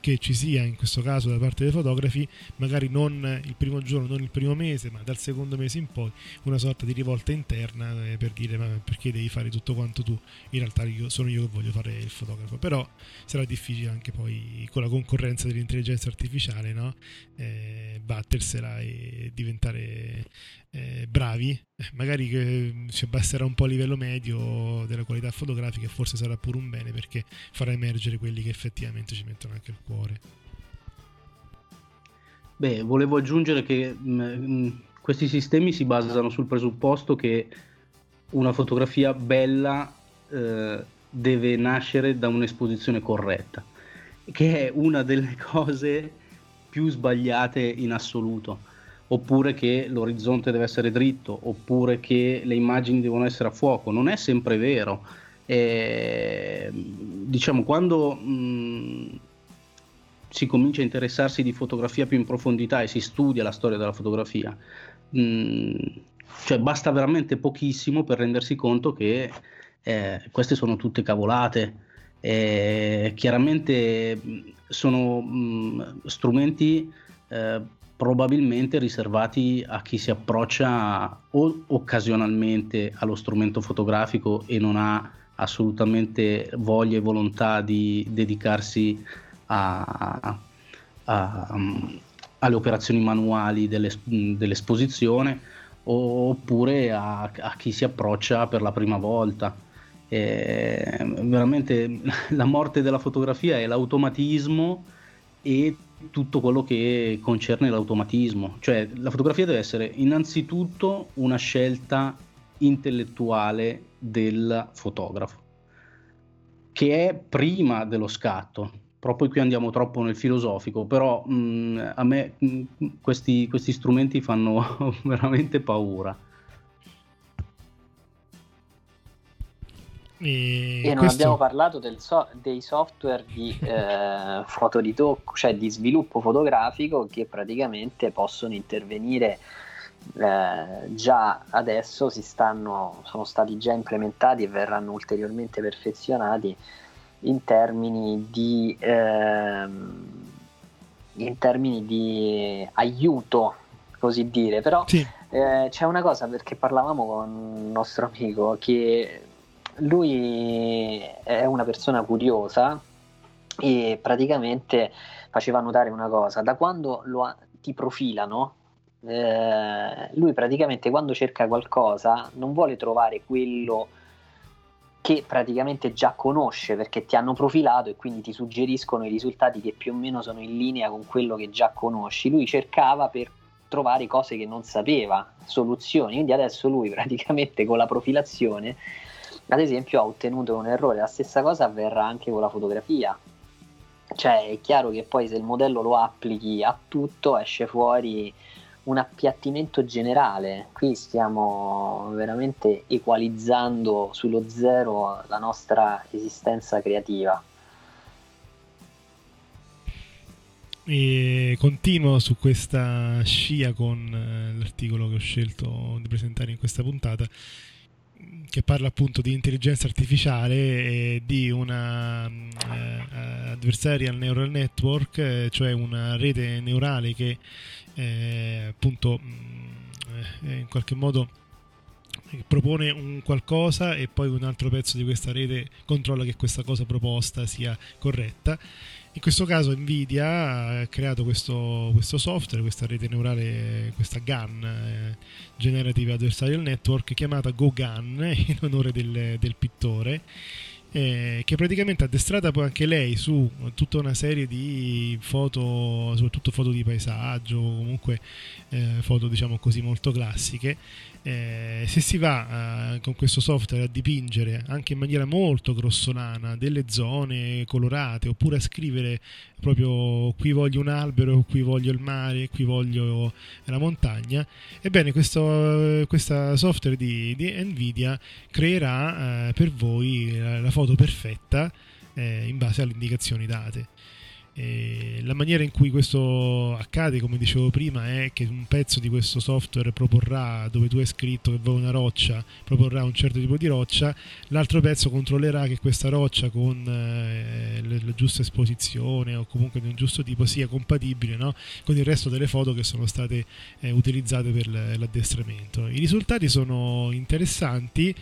che ci sia in questo caso da parte dei fotografi, magari non il primo giorno, non il primo mese, ma dal secondo mese in poi, una sorta di rivolta interna eh, per dire ma perché devi fare tutto quanto tu, in realtà io, sono io che voglio fare il fotografo, però sarà difficile anche poi con la concorrenza dell'intelligenza artificiale no? eh, battersela e diventare eh, bravi, eh, magari che si abbasserà un po' il livello medio della qualità fotografica e forse sarà pure un bene perché farà emergere quelli che effettivamente ci mettono anche il cuore. Beh, volevo aggiungere che mh, mm, mm, questi sistemi si basano sul presupposto che una fotografia bella eh, deve nascere da un'esposizione corretta, che è una delle cose più sbagliate in assoluto oppure che l'orizzonte deve essere dritto, oppure che le immagini devono essere a fuoco. Non è sempre vero. E, diciamo, quando mh, si comincia a interessarsi di fotografia più in profondità e si studia la storia della fotografia, mh, cioè basta veramente pochissimo per rendersi conto che eh, queste sono tutte cavolate. Eh, chiaramente sono mh, strumenti eh, probabilmente riservati a chi si approccia o occasionalmente allo strumento fotografico e non ha assolutamente voglia e volontà di dedicarsi a, a, a, alle operazioni manuali delle, dell'esposizione oppure a, chi si approccia per la prima volta. E veramente la morte della fotografia è l'automatismo e tutto quello che concerne l'automatismo. Cioè la fotografia deve essere innanzitutto una scelta intellettuale del fotografo, che è prima dello scatto. Proprio qui andiamo troppo nel filosofico, però mh, a me mh, questi, questi strumenti fanno veramente paura. E, e non questo... abbiamo parlato so- dei software di eh, fotoritocco, cioè di sviluppo fotografico che praticamente possono intervenire eh, già adesso, si stanno, sono stati già implementati e verranno ulteriormente perfezionati in termini di, eh, in termini di aiuto, così dire. Però sì. Eh, c'è una cosa perché parlavamo con un nostro amico che lui è una persona curiosa e praticamente faceva notare una cosa, da quando ha, ti profilano, eh, lui praticamente quando cerca qualcosa non vuole trovare quello che praticamente già conosce perché ti hanno profilato e quindi ti suggeriscono i risultati che più o meno sono in linea con quello che già conosci. Lui cercava per trovare cose che non sapeva, soluzioni, quindi adesso lui praticamente con la profilazione ad esempio ha ottenuto un errore, la stessa cosa avverrà anche con la fotografia. Cioè è chiaro che poi se il modello lo applichi a tutto esce fuori un appiattimento generale. Qui stiamo veramente equalizzando sullo zero la nostra esistenza creativa. E continuo su questa scia con eh, l'articolo che ho scelto di presentare in questa puntata che parla appunto di intelligenza artificiale e di una eh, adversarial neural network, eh, cioè una rete neurale che eh, appunto eh, in qualche modo propone un qualcosa e poi un altro pezzo di questa rete controlla che questa cosa proposta sia corretta. In questo caso Nvidia ha creato questo, questo software, questa rete neurale, questa GAN, eh, Generative Adversarial Network, chiamata GoGAN in onore del, del pittore eh, che praticamente addestrata poi anche lei su tutta una serie di foto, soprattutto foto di paesaggio, comunque eh, foto diciamo così molto classiche. Eh, se si va eh, con questo software a dipingere anche in maniera molto grossolana delle zone colorate oppure a scrivere proprio qui voglio un albero, qui voglio il mare, qui voglio la montagna, ebbene questo questa software di, di Nvidia creerà eh, per voi la, la foto perfetta eh, in base alle indicazioni date. E la maniera in cui questo accade, come dicevo prima, è che un pezzo di questo software proporrà, dove tu hai scritto che vuoi una roccia, proporrà un certo tipo di roccia, l'altro pezzo controllerà che questa roccia con eh, la giusta esposizione o comunque di un giusto tipo sia compatibile no? con il resto delle foto che sono state eh, utilizzate per l'addestramento. I risultati sono interessanti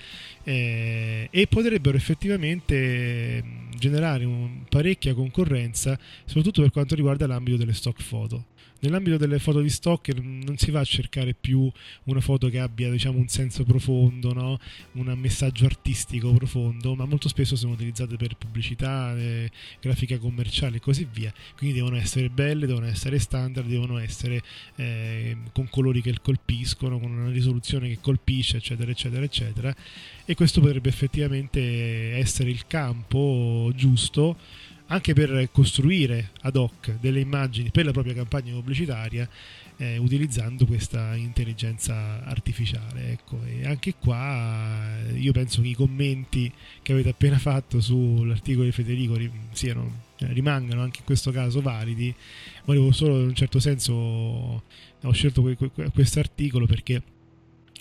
eh, e potrebbero effettivamente generare un, parecchia concorrenza, soprattutto per quanto riguarda l'ambito delle stock photo. Nell'ambito delle foto di stock non si va a cercare più una foto che abbia diciamo, un senso profondo, no? un messaggio artistico profondo, ma molto spesso sono utilizzate per pubblicità, eh, grafica commerciale e così via. Quindi devono essere belle, devono essere standard, devono essere eh, con colori che colpiscono, con una risoluzione che colpisce, eccetera, eccetera, eccetera. E questo potrebbe effettivamente essere il campo giusto anche per costruire ad hoc delle immagini per la propria campagna pubblicitaria eh, utilizzando questa intelligenza artificiale. Ecco. E anche qua eh, io penso che i commenti che avete appena fatto sull'articolo di Federico siano, eh, rimangano anche in questo caso validi. Volevo solo in un certo senso ho scelto questo articolo perché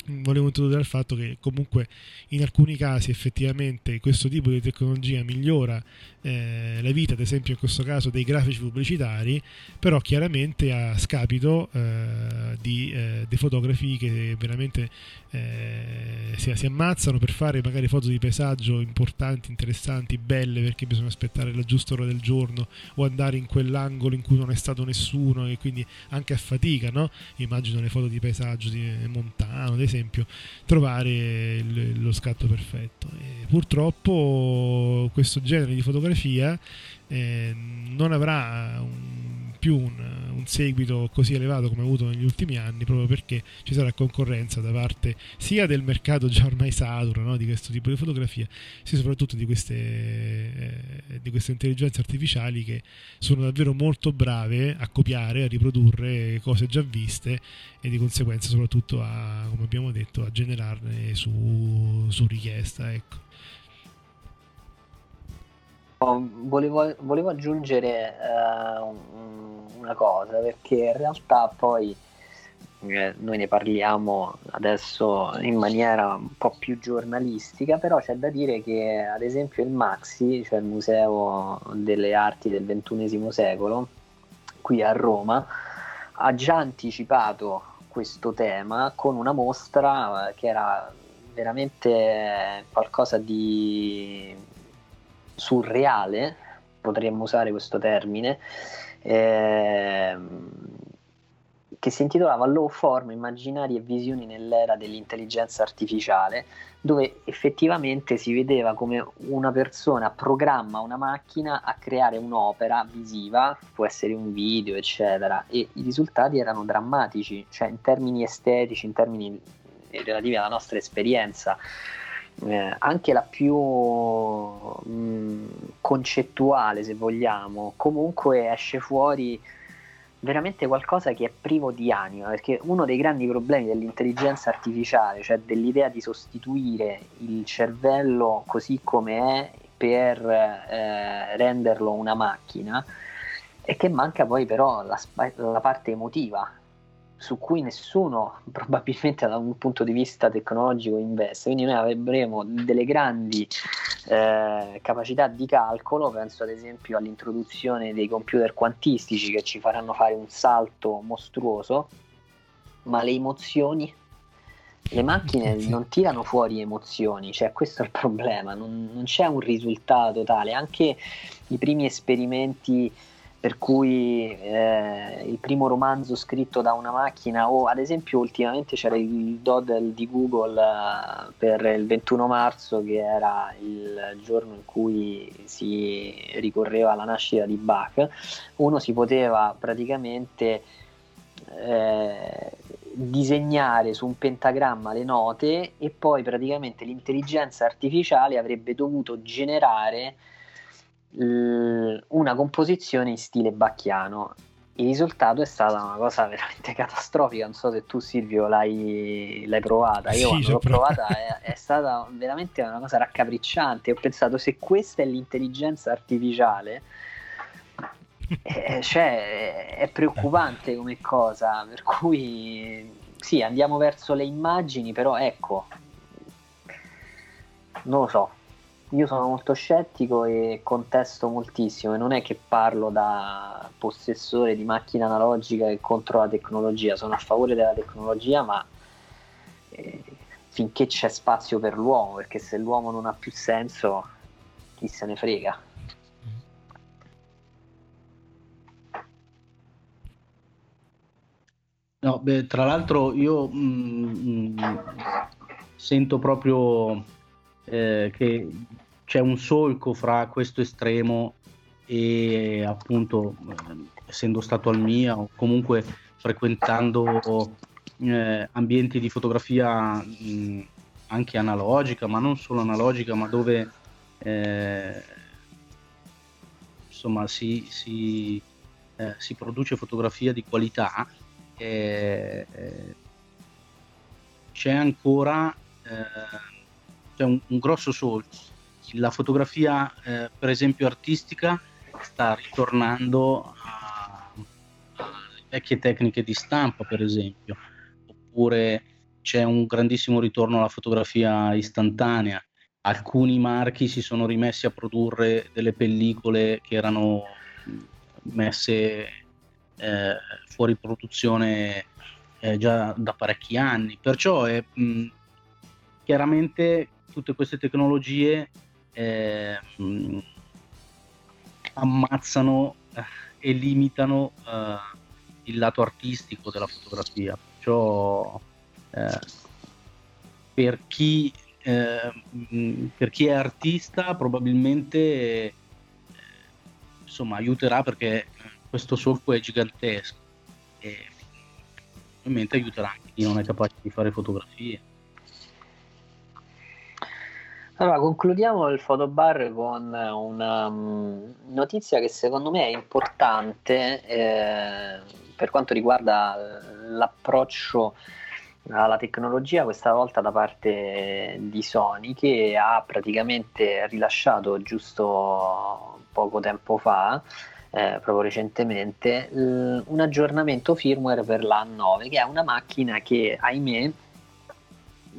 volevo introdurre il fatto che comunque in alcuni casi effettivamente questo tipo di tecnologia migliora eh, la vita, ad esempio in questo caso dei grafici pubblicitari, però chiaramente a scapito eh, di, eh, dei fotografi che veramente eh, si, si, ammazzano per fare magari foto di paesaggio importanti, interessanti, belle perché bisogna aspettare la giusta ora del giorno o andare in quell'angolo in cui non è stato nessuno e quindi anche a fatica, no? Immagino le foto di paesaggio di Montano, ad esempio, trovare il, lo scatto perfetto. E purtroppo questo genere di fotografia eh, non avrà un, più un, un, seguito così elevato come ha avuto negli ultimi anni proprio perché ci sarà concorrenza da parte sia del mercato già ormai saturo no, di questo tipo di fotografia sia soprattutto di queste, eh, di queste intelligenze artificiali che sono davvero molto brave a copiare, a riprodurre cose già viste e di conseguenza soprattutto a, come abbiamo detto, a generarne su, su richiesta. Ecco. Volevo, volevo aggiungere uh, una cosa perché in realtà poi eh, noi ne parliamo adesso in maniera un po' più giornalistica, però c'è da dire che ad esempio il Maxi, cioè il Museo delle Arti del XXI secolo, qui a Roma, ha già anticipato questo tema con una mostra che era veramente qualcosa di surreale, potremmo usare questo termine, ehm, che si intitolava Low Form, Immaginari e Visioni nell'era dell'intelligenza artificiale, dove effettivamente si vedeva come una persona programma una macchina a creare un'opera visiva, può essere un video, eccetera, e i risultati erano drammatici, cioè in termini estetici, in termini relativi alla nostra esperienza eh, anche la più mh, mm, concettuale, se vogliamo, comunque esce fuori veramente qualcosa che è privo di anima, perché uno dei grandi problemi dell'intelligenza artificiale, cioè dell'idea di sostituire il cervello così come è per eh, renderlo una macchina, e che manca poi però la, la parte emotiva su cui nessuno probabilmente da un punto di vista tecnologico investe, quindi noi avremo delle grandi eh, capacità di calcolo, penso ad esempio all'introduzione dei computer quantistici che ci faranno fare un salto mostruoso, ma le emozioni, le macchine non tirano fuori emozioni, cioè questo è il problema, non, non c'è un risultato tale, anche i primi esperimenti per cui eh, il primo romanzo scritto da una macchina o ad esempio ultimamente c'era il Doodle di Google uh, per il 21 marzo che era il giorno in cui si ricorreva alla nascita di Bach. Uno si poteva praticamente eh, disegnare su un pentagramma le note e poi praticamente l'intelligenza artificiale avrebbe dovuto generare una composizione in stile bacchiano. Il risultato è stata una cosa veramente catastrofica. Non so se tu, Silvio, l'hai, l'hai provata. Io, sì, quando l'ho provata, è, è, stata veramente una cosa raccapricciante. Ho pensato, se questa è l'intelligenza artificiale, eh, cioè, è preoccupante come cosa. Per cui, sì, andiamo verso le immagini, però ecco, non lo so io sono molto scettico e contesto moltissimo e non è che parlo da possessore di macchina analogica e contro la tecnologia, sono a favore della tecnologia ma eh, finché c'è spazio per l'uomo, perché se l'uomo non ha più senso chi se ne frega. No, beh, tra l'altro io mm, mm sento proprio eh, che c'è un solco fra questo estremo e appunto eh, essendo stato al MIA o comunque frequentando eh, ambienti di fotografia mh, anche analogica, ma non solo analogica, ma dove eh, insomma si, si, eh, si, produce fotografia di qualità, eh, c'è ancora c'è un, un grosso solco. La fotografia, eh, per esempio, artistica sta ritornando alle vecchie tecniche di stampa, per esempio, oppure c'è un grandissimo ritorno alla fotografia istantanea. Alcuni marchi si sono rimessi a produrre delle pellicole che erano messe eh, fuori produzione eh, già da parecchi anni. Perciò è mh, chiaramente tutte queste tecnologie eh, ammazzano e limitano eh, il lato artistico della fotografia. Perciò eh, per, chi, eh, per chi è artista probabilmente eh, insomma, aiuterà perché questo solco è gigantesco e ovviamente aiuterà chi non è capace di fare fotografie. Allora, concludiamo il fotobar con una um, notizia che secondo me è importante eh, per quanto riguarda l'approccio alla tecnologia, questa volta da parte di Sony, che ha praticamente rilasciato giusto poco tempo fa, eh, proprio recentemente, l- un aggiornamento firmware per la 9, che è una macchina che, ahimè,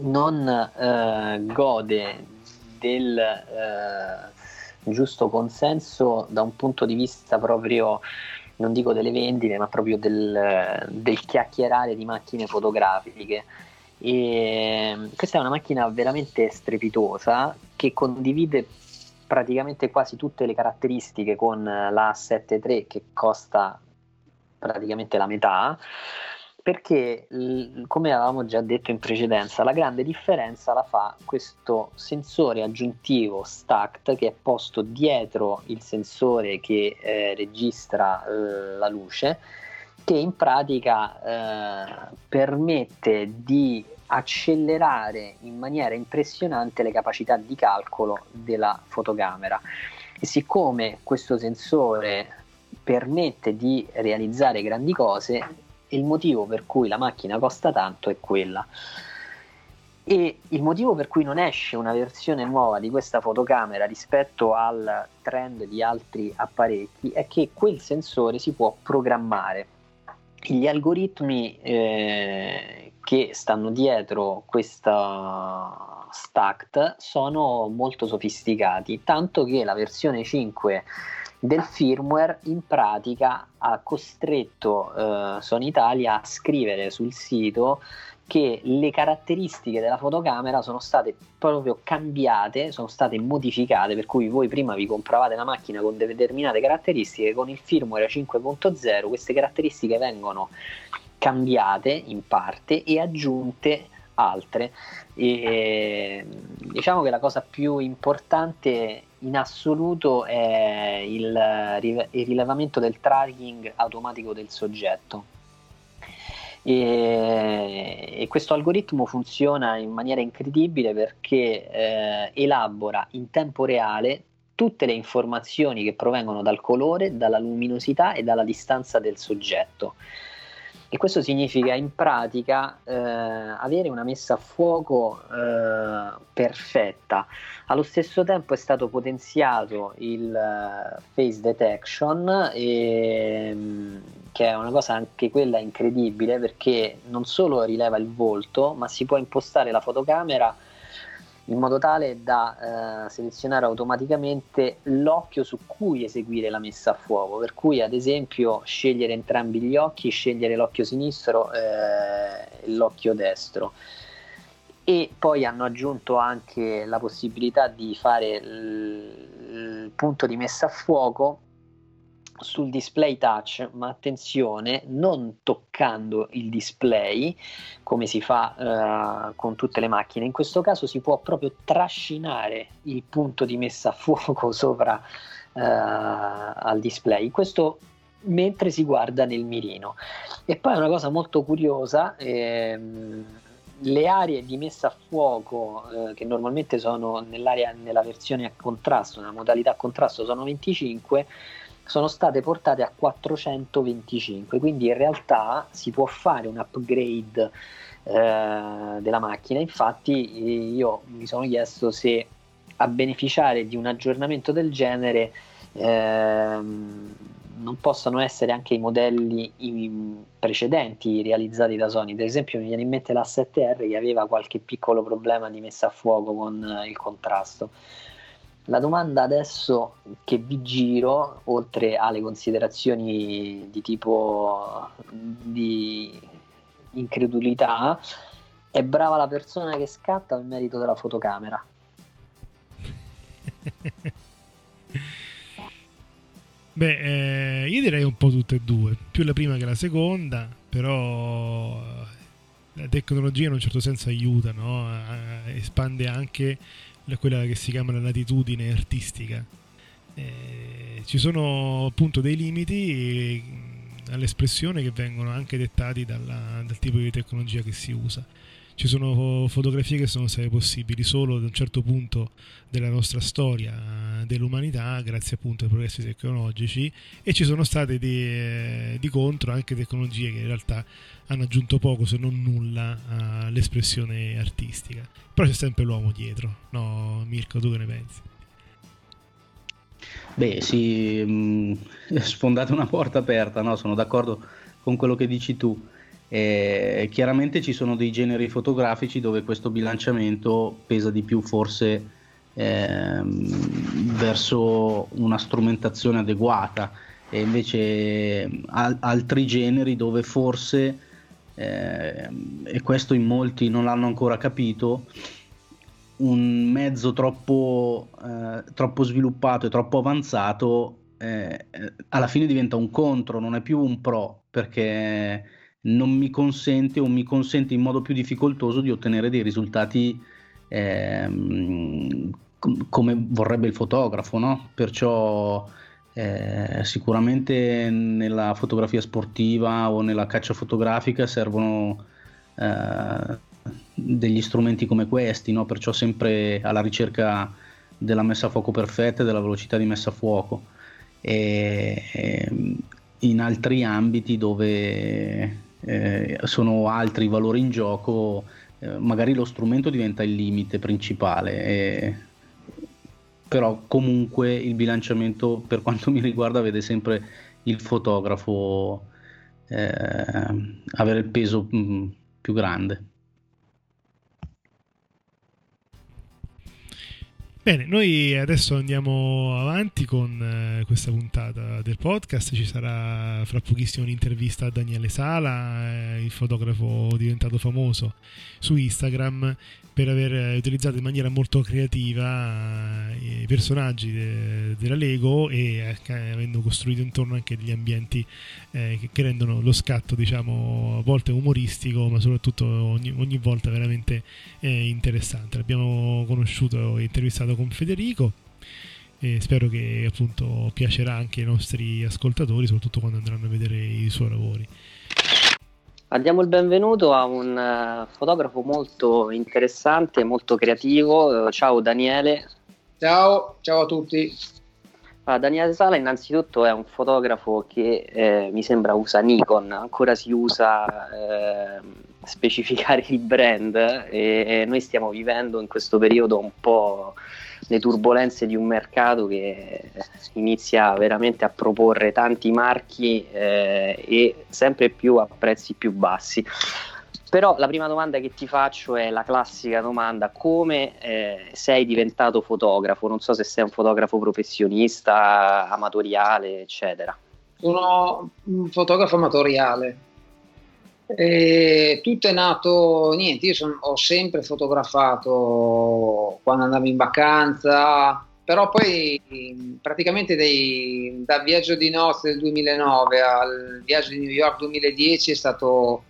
non eh, gode del eh, giusto consenso da un punto di vista proprio non dico delle vendite, ma proprio del, del chiacchierare di macchine fotografiche. E questa è una macchina veramente strepitosa che condivide praticamente quasi tutte le caratteristiche con la 7.3 che costa praticamente la metà perché come avevamo già detto in precedenza la grande differenza la fa questo sensore aggiuntivo stacked che è posto dietro il sensore che eh, registra eh, la luce che in pratica eh, permette di accelerare in maniera impressionante le capacità di calcolo della fotocamera. E siccome questo sensore permette di realizzare grandi cose il motivo per cui la macchina costa tanto è quella. e il motivo per cui non esce una versione nuova di questa fotocamera rispetto al trend di altri apparecchi è che quel sensore si può programmare. Gli algoritmi eh, che stanno dietro questa stacked sono molto sofisticati, tanto che la versione 5 del firmware in pratica ha costretto eh, Sony Italia a scrivere sul sito che le caratteristiche della fotocamera sono state proprio cambiate, sono state modificate, per cui voi prima vi compravate la macchina con determinate caratteristiche, con il firmware 5.0 queste caratteristiche vengono cambiate in parte e aggiunte altre. E, diciamo che la cosa più importante in assoluto è il, il rilevamento del tracking automatico del soggetto e, e, questo algoritmo funziona in maniera incredibile perché eh, elabora in tempo reale tutte le informazioni che provengono dal colore, dalla luminosità e dalla distanza del soggetto. E questo significa in pratica eh, avere una messa a fuoco eh, perfetta. Allo stesso tempo è stato potenziato il uh, face detection, e, um, che è una cosa anche quella incredibile perché non solo rileva il volto, ma si può impostare la fotocamera in modo tale da eh, selezionare automaticamente l'occhio su cui eseguire la messa a fuoco, per cui ad esempio scegliere entrambi gli occhi, scegliere l'occhio sinistro eh, e l'occhio destro. E poi hanno aggiunto anche la possibilità di fare il, il punto di messa a fuoco sul display touch, ma attenzione, non toccando il display come si fa uh, con tutte le macchine. In questo caso si può proprio trascinare il punto di messa a fuoco sopra uh, al display. Questo mentre si guarda nel mirino. E poi una cosa molto curiosa. Ehm, le aree di messa a fuoco eh, che normalmente sono nell'area nella versione a contrasto, nella modalità a contrasto sono 25, sono state portate a 425, quindi in realtà si può fare un upgrade eh, della macchina, infatti io mi sono chiesto se a beneficiare di un aggiornamento del genere ehm, non possano essere anche i modelli precedenti realizzati da Sony. Ad esempio, mi viene in mente la 7R che aveva qualche piccolo problema di messa a fuoco con il contrasto. La domanda adesso che vi giro, oltre alle considerazioni di tipo di incredulità, è brava la persona che scatta o il merito della fotocamera? Beh, eh, io direi un po' tutte e due, più la prima che la seconda, però la tecnologia in un certo senso aiuta, no? espande anche quella che si chiama la latitudine artistica. Eh, ci sono appunto dei limiti mm, all'espressione che vengono anche dettati dalla, dal tipo di tecnologia che si usa. Ci sono fotografie che sono state possibili solo ad un certo punto della nostra storia dell'umanità, grazie appunto ai progressi tecnologici, e ci sono state di, eh, di contro anche tecnologie che in realtà hanno aggiunto poco se non nulla all'espressione artistica. Però c'è sempre l'uomo dietro, no Mirko, tu che ne pensi? Beh sì, mh, sfondate una porta aperta, no? sono d'accordo con quello che dici tu. Eh, chiaramente ci sono dei generi fotografici dove questo bilanciamento pesa di più forse ehm, verso una strumentazione adeguata. E invece al- altri generi dove forse eh, e questo in molti non l'hanno ancora capito, un mezzo troppo, eh, troppo sviluppato e troppo avanzato eh, alla fine diventa un contro, non è più un pro, perché non mi consente o mi consente in modo più difficoltoso di ottenere dei risultati ehm, come vorrebbe il fotografo, no? Perciò eh, sicuramente nella fotografia sportiva o nella caccia fotografica servono eh, degli strumenti come questi, no? perciò sempre alla ricerca della messa a fuoco perfetta e della velocità di messa a fuoco. E, e in altri ambiti dove eh, sono altri valori in gioco eh, magari lo strumento diventa il limite principale. E... Però comunque il bilanciamento per quanto mi riguarda vede sempre il fotografo eh, avere il peso mh, più grande. Bene, noi adesso andiamo avanti con eh, questa puntata del podcast. Ci sarà fra pochissimo un'intervista a Daniele Sala, eh, il fotografo diventato famoso su Instagram per aver utilizzato in maniera molto creativa eh, i personaggi de- della Lego e eh, avendo costruito intorno anche degli ambienti eh, che, rendono lo scatto, diciamo, a volte umoristico, ma soprattutto ogni, ogni volta veramente eh, interessante. L'abbiamo conosciuto e intervistato con Federico e spero che appunto piacerà anche ai nostri ascoltatori, soprattutto quando andranno a vedere i suoi lavori. Diamo il benvenuto a un uh, fotografo molto interessante, molto creativo. Ciao Daniele. Ciao, ciao a tutti. Ah, Daniele Sala innanzitutto è un fotografo che eh, mi sembra usa Nikon, ancora si usa eh, specificare il brand e, e noi stiamo vivendo in questo periodo un po' le turbulenze di un mercato che inizia veramente a proporre tanti marchi eh, e sempre più a prezzi più bassi. Però la prima domanda che ti faccio è la classica domanda, come eh, sei diventato fotografo? Non so se sei un fotografo professionista, amatoriale, eccetera. Sono un fotografo amatoriale, e tutto è nato, niente, io son, ho sempre fotografato quando andavo in vacanza, però poi praticamente dei, dal viaggio di nozze del 2009 al viaggio di New York 2010 è stato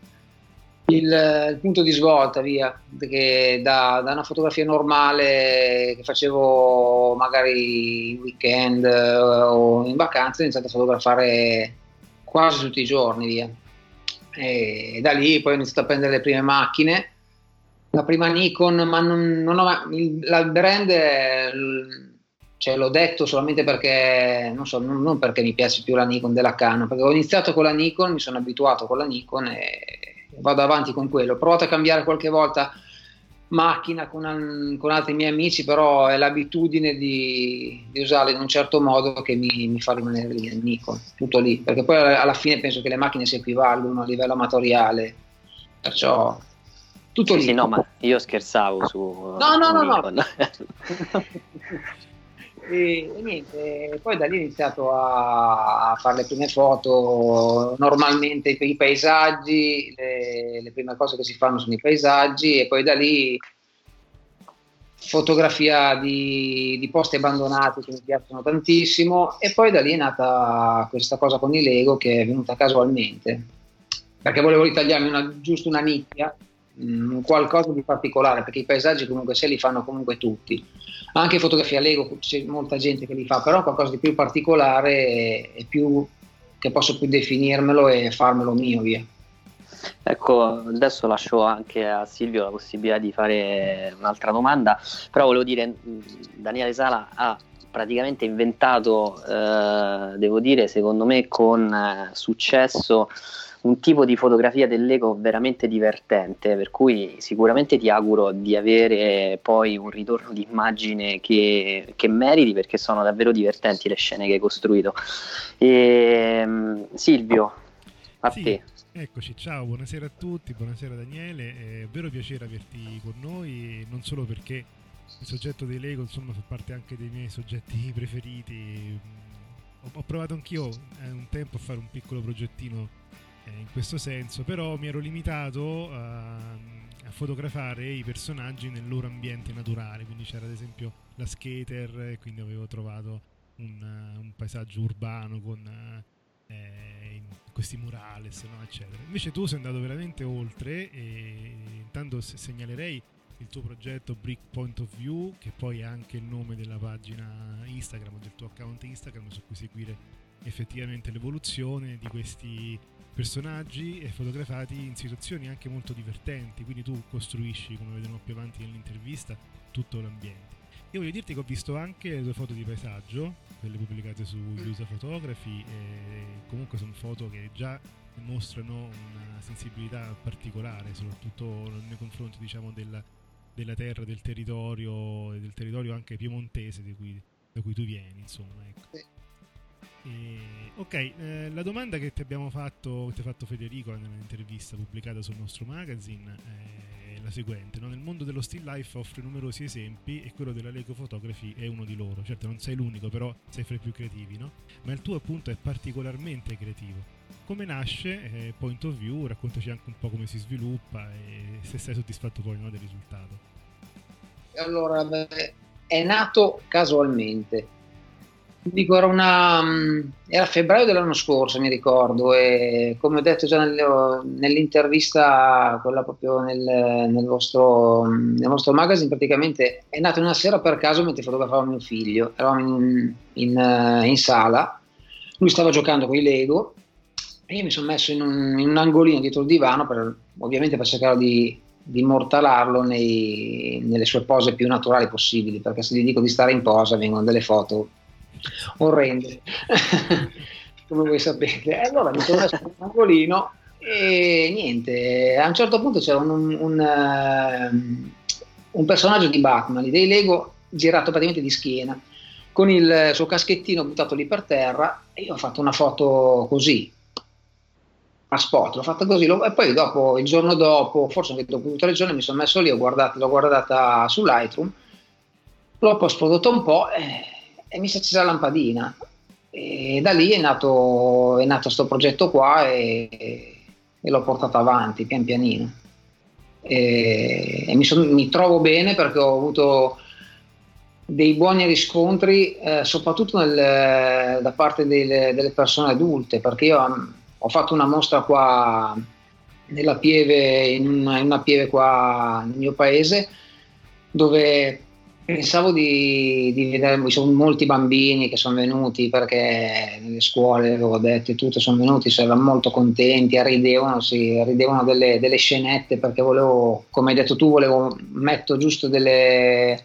il, il punto di svolta, via, perché da, da, una fotografia normale che facevo magari in weekend o in vacanza ho iniziato a fotografare quasi tutti i giorni, via e da lì poi ho iniziato a prendere le prime macchine. La prima Nikon, ma non, non ho il, la brand è, cioè, l'ho detto solamente perché non, so, non, non, perché mi piace più la Nikon della Canon, perché ho iniziato con la Nikon, mi sono abituato con la Nikon e vado avanti con quello. Ho provato a cambiare qualche volta macchina con, con, altri miei amici, però è l'abitudine di, di usarla in un certo modo che mi, mi, fa rimanere lì nel Nikon, tutto lì, perché poi alla fine penso che le macchine si equivalgono a livello amatoriale, perciò tutto sì, lì. Sì, no, ma io scherzavo su... No, no, no, no. E, e, niente, poi da lì ho iniziato a, fare le prime foto, normalmente i paesaggi, le, le, prime cose che si fanno sono i paesaggi e poi da lì fotografia di, di posti abbandonati che mi piacciono tantissimo e poi da lì è nata questa cosa con i Lego che è venuta casualmente. Perché volevo ritagliarmi una, giusto una nicchia, mm, qualcosa di particolare perché i paesaggi comunque se li fanno comunque tutti anche fotografia Lego c'è molta gente che li fa, però qualcosa di più particolare e più che posso più definirmelo e farmelo mio via. Ecco, adesso lascio anche a Silvio la possibilità di fare un'altra domanda, però volevo dire, Daniele Sala ha praticamente inventato, eh, devo dire, secondo me con eh, successo un tipo di fotografia dell'eco veramente divertente, per cui sicuramente ti auguro di avere poi un ritorno di immagine che, che meriti perché sono davvero divertenti le scene che hai costruito. E, um, Silvio, a sì. te. Eccoci, ciao, buonasera a tutti, buonasera Daniele, è un vero piacere averti con noi, non solo perché il soggetto dei Lego insomma fa parte anche dei miei soggetti preferiti, ho, provato anch'io eh, un tempo a fare un piccolo progettino in questo senso, però mi ero limitato a, a, fotografare i personaggi nel loro ambiente naturale, quindi c'era ad esempio la skater e quindi avevo trovato un, un paesaggio urbano con eh, questi murales, no, eccetera. Invece tu sei andato veramente oltre e intanto segnalerei il tuo progetto Brick Point of View, che poi è anche il nome della pagina Instagram, del tuo account Instagram su cui seguire effettivamente l'evoluzione di questi personaggi fotografati in situazioni anche molto divertenti, quindi tu costruisci, come vedremo più avanti nell'intervista, tutto l'ambiente. Io voglio dirti che ho visto anche le tue foto di paesaggio, quelle pubblicate su User Photography, e comunque sono foto che già mostrano una sensibilità particolare, soprattutto nei confronti diciamo, della, della terra, del territorio, del territorio anche piemontese cui, da cui tu vieni, insomma. Ecco. E, ok, eh, la domanda che ti abbiamo fatto, che ti ha fatto Federico nell'intervista pubblicata sul nostro magazine è la seguente: no? Nel mondo dello still life offre numerosi esempi e quello della Lego Photography è uno di loro. Certo, non sei l'unico, però sei fra i più creativi, no? Ma il tuo appunto è particolarmente creativo. Come nasce eh, Point of View? Raccontaci anche un po' come si sviluppa e se sei soddisfatto poi no, del risultato. Allora, beh, è nato casualmente Dico, era, una, mm, era febbraio dell'anno scorso, mi ricordo, e come ho detto già nelle, nell'intervista, quella proprio nel, nel, vostro, nel, vostro, magazine, praticamente è nato una sera per caso mentre fotografavo mio figlio. Eravamo in, in, in sala, lui stava giocando con i Lego e io mi sono messo in un, in un angolino dietro il divano, per, ovviamente per cercare di, di immortalarlo nei, nelle sue pose più naturali possibili, perché se gli dico di stare in posa vengono delle foto orrende, come voi sapete. Allora mi sono messo un angolino e niente, a un certo punto c'era un, un, un, ehm, un personaggio di Batman, dei Lego, girato praticamente di schiena, con il suo caschettino buttato lì per terra e io ho fatto una foto così, a spot, l'ho fatta così e poi dopo, il giorno dopo, forse anche dopo tre giorni mi sono messo lì, ho guardato, l'ho guardata su Lightroom, l'ho post prodotto un po' e e mi si è accesa la lampadina. E da lì è nato questo progetto qua e, e, l'ho portato avanti pian pianino. E, e mi, son, mi, trovo bene perché ho avuto dei buoni riscontri, eh, soprattutto nel, da parte delle, delle, persone adulte, perché io um, ho fatto una mostra qua nella Pieve, in una, in una Pieve qua nel mio paese, dove Pensavo di, di vedere, ci sono molti bambini che sono venuti perché nelle scuole, avevo detto, tutti sono venuti, erano molto contenti, ridevano, si, ridevano delle, delle, scenette perché volevo, come hai detto tu, volevo mettere giusto delle,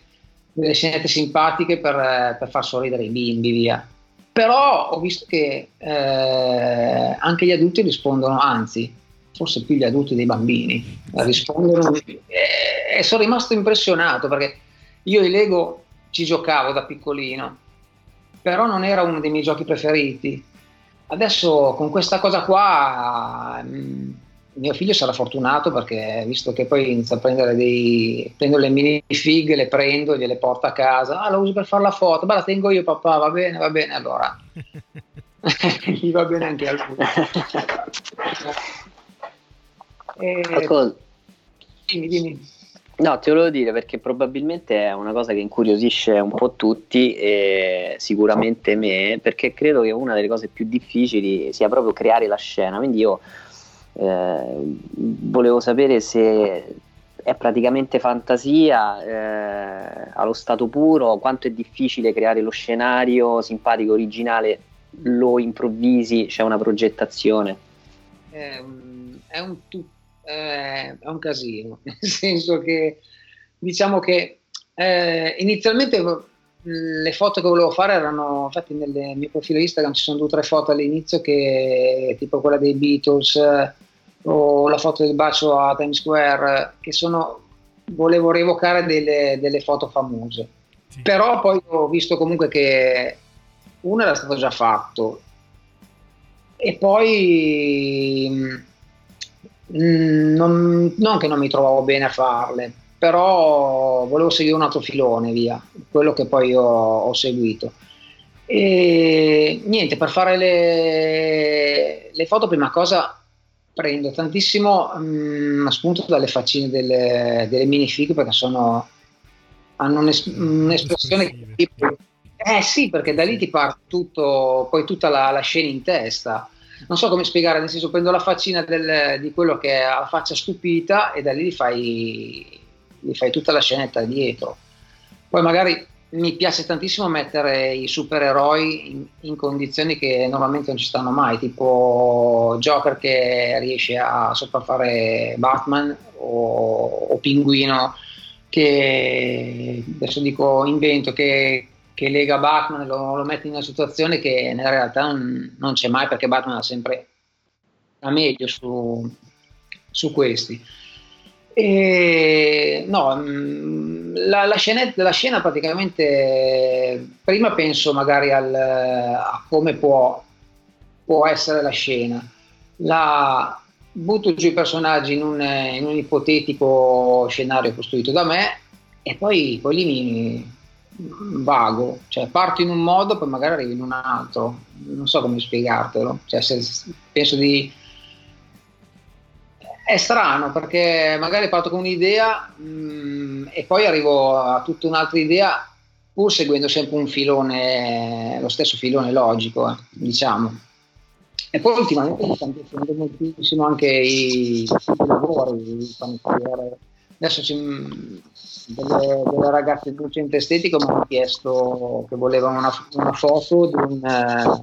delle scenette simpatiche per, per, far sorridere i bimbi, via. Però ho visto che eh, anche gli adulti rispondono, anzi, forse più gli adulti dei bambini, rispondono e sono rimasto impressionato perché io i Lego ci giocavo da piccolino, però non era uno dei miei giochi preferiti. Adesso con questa cosa qua mm, mio figlio sarà fortunato perché visto che poi inizia a prendere dei prendo le mini fighe, le prendo, gliele porto a casa, ah lo uso per fare la foto, beh la tengo io papà, va bene, va bene, allora gli va bene anche a lui. e... Dimmi, dimmi. No, ti volevo dire perché probabilmente è una cosa che incuriosisce un po' tutti e sicuramente me, perché credo che una delle cose più difficili sia proprio creare la scena. Quindi io eh, volevo sapere se è praticamente fantasia eh, allo stato puro, quanto è difficile creare lo scenario simpatico, originale, lo improvvisi, c'è una progettazione. È un, è un tutto eh, è un casino, nel senso che diciamo che eh, inizialmente le foto che volevo fare erano, infatti nel mio profilo Instagram ci sono due o tre foto all'inizio che tipo quella dei Beatles eh, o la foto del bacio a Times Square che sono, volevo rievocare delle, delle foto famose. Sì. Però poi ho visto comunque che uno era stato già fatto e poi Mm, non, non, che non mi trovavo bene a farle, però volevo seguire un altro filone, via, quello che poi ho, ho seguito. E niente, per fare le, le, foto, prima cosa prendo tantissimo um, spunto dalle faccine delle, delle minifig perché sono, hanno un'es- un'espressione tipo, eh sì, perché da lì ti parte tutto, poi tutta la, la scena in testa non so come spiegare, nel senso prendo la faccina del, di quello che ha la faccia stupita e da lì gli fai, gli fai tutta la scenetta dietro. Poi magari mi piace tantissimo mettere i supereroi in, in, condizioni che normalmente non ci stanno mai, tipo Joker che riesce a sopraffare Batman o, o Pinguino che adesso dico invento che, che lega Batman lo, lo mette in una situazione che nella realtà non, non c'è mai perché Batman ha sempre la meglio su, su questi. E, no, mm, la, la, scena, la, scena, praticamente prima penso magari al, a come può, può, essere la scena. La, butto giù i personaggi in un, in un, ipotetico scenario costruito da me e poi, poi lì mi vago, cioè parto in un modo poi magari arrivo in un altro, non so come spiegartelo, cioè, se, penso di è strano perché magari parto con un'idea mh, mm, e poi arrivo a tutta un'altra idea pur seguendo sempre un filone, lo stesso filone logico, eh, diciamo. E poi ultimamente mi stanno piacendo moltissimo anche i, i lavori. Adesso c'è delle, delle, ragazze un centro estetico mi hanno chiesto che volevano una, una foto di un eh,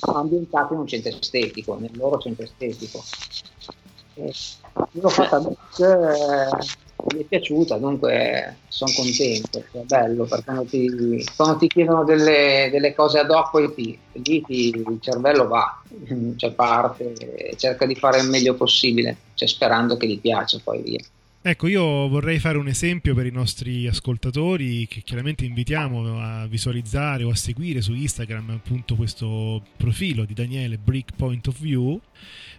ambientato in un centro estetico, nel loro centro estetico l'ho fatta eh, mi è piaciuta, dunque sono contento, è bello perché quando ti, quando ti chiedono delle, delle, cose ad hoc poi ti, lì ti, il cervello va, cioè parte, cerca di fare il meglio possibile, cioè sperando che gli piaccia poi via. Ecco, io vorrei fare un esempio per i nostri ascoltatori che chiaramente invitiamo a visualizzare o a seguire su Instagram appunto questo profilo di Daniele Brick Point of View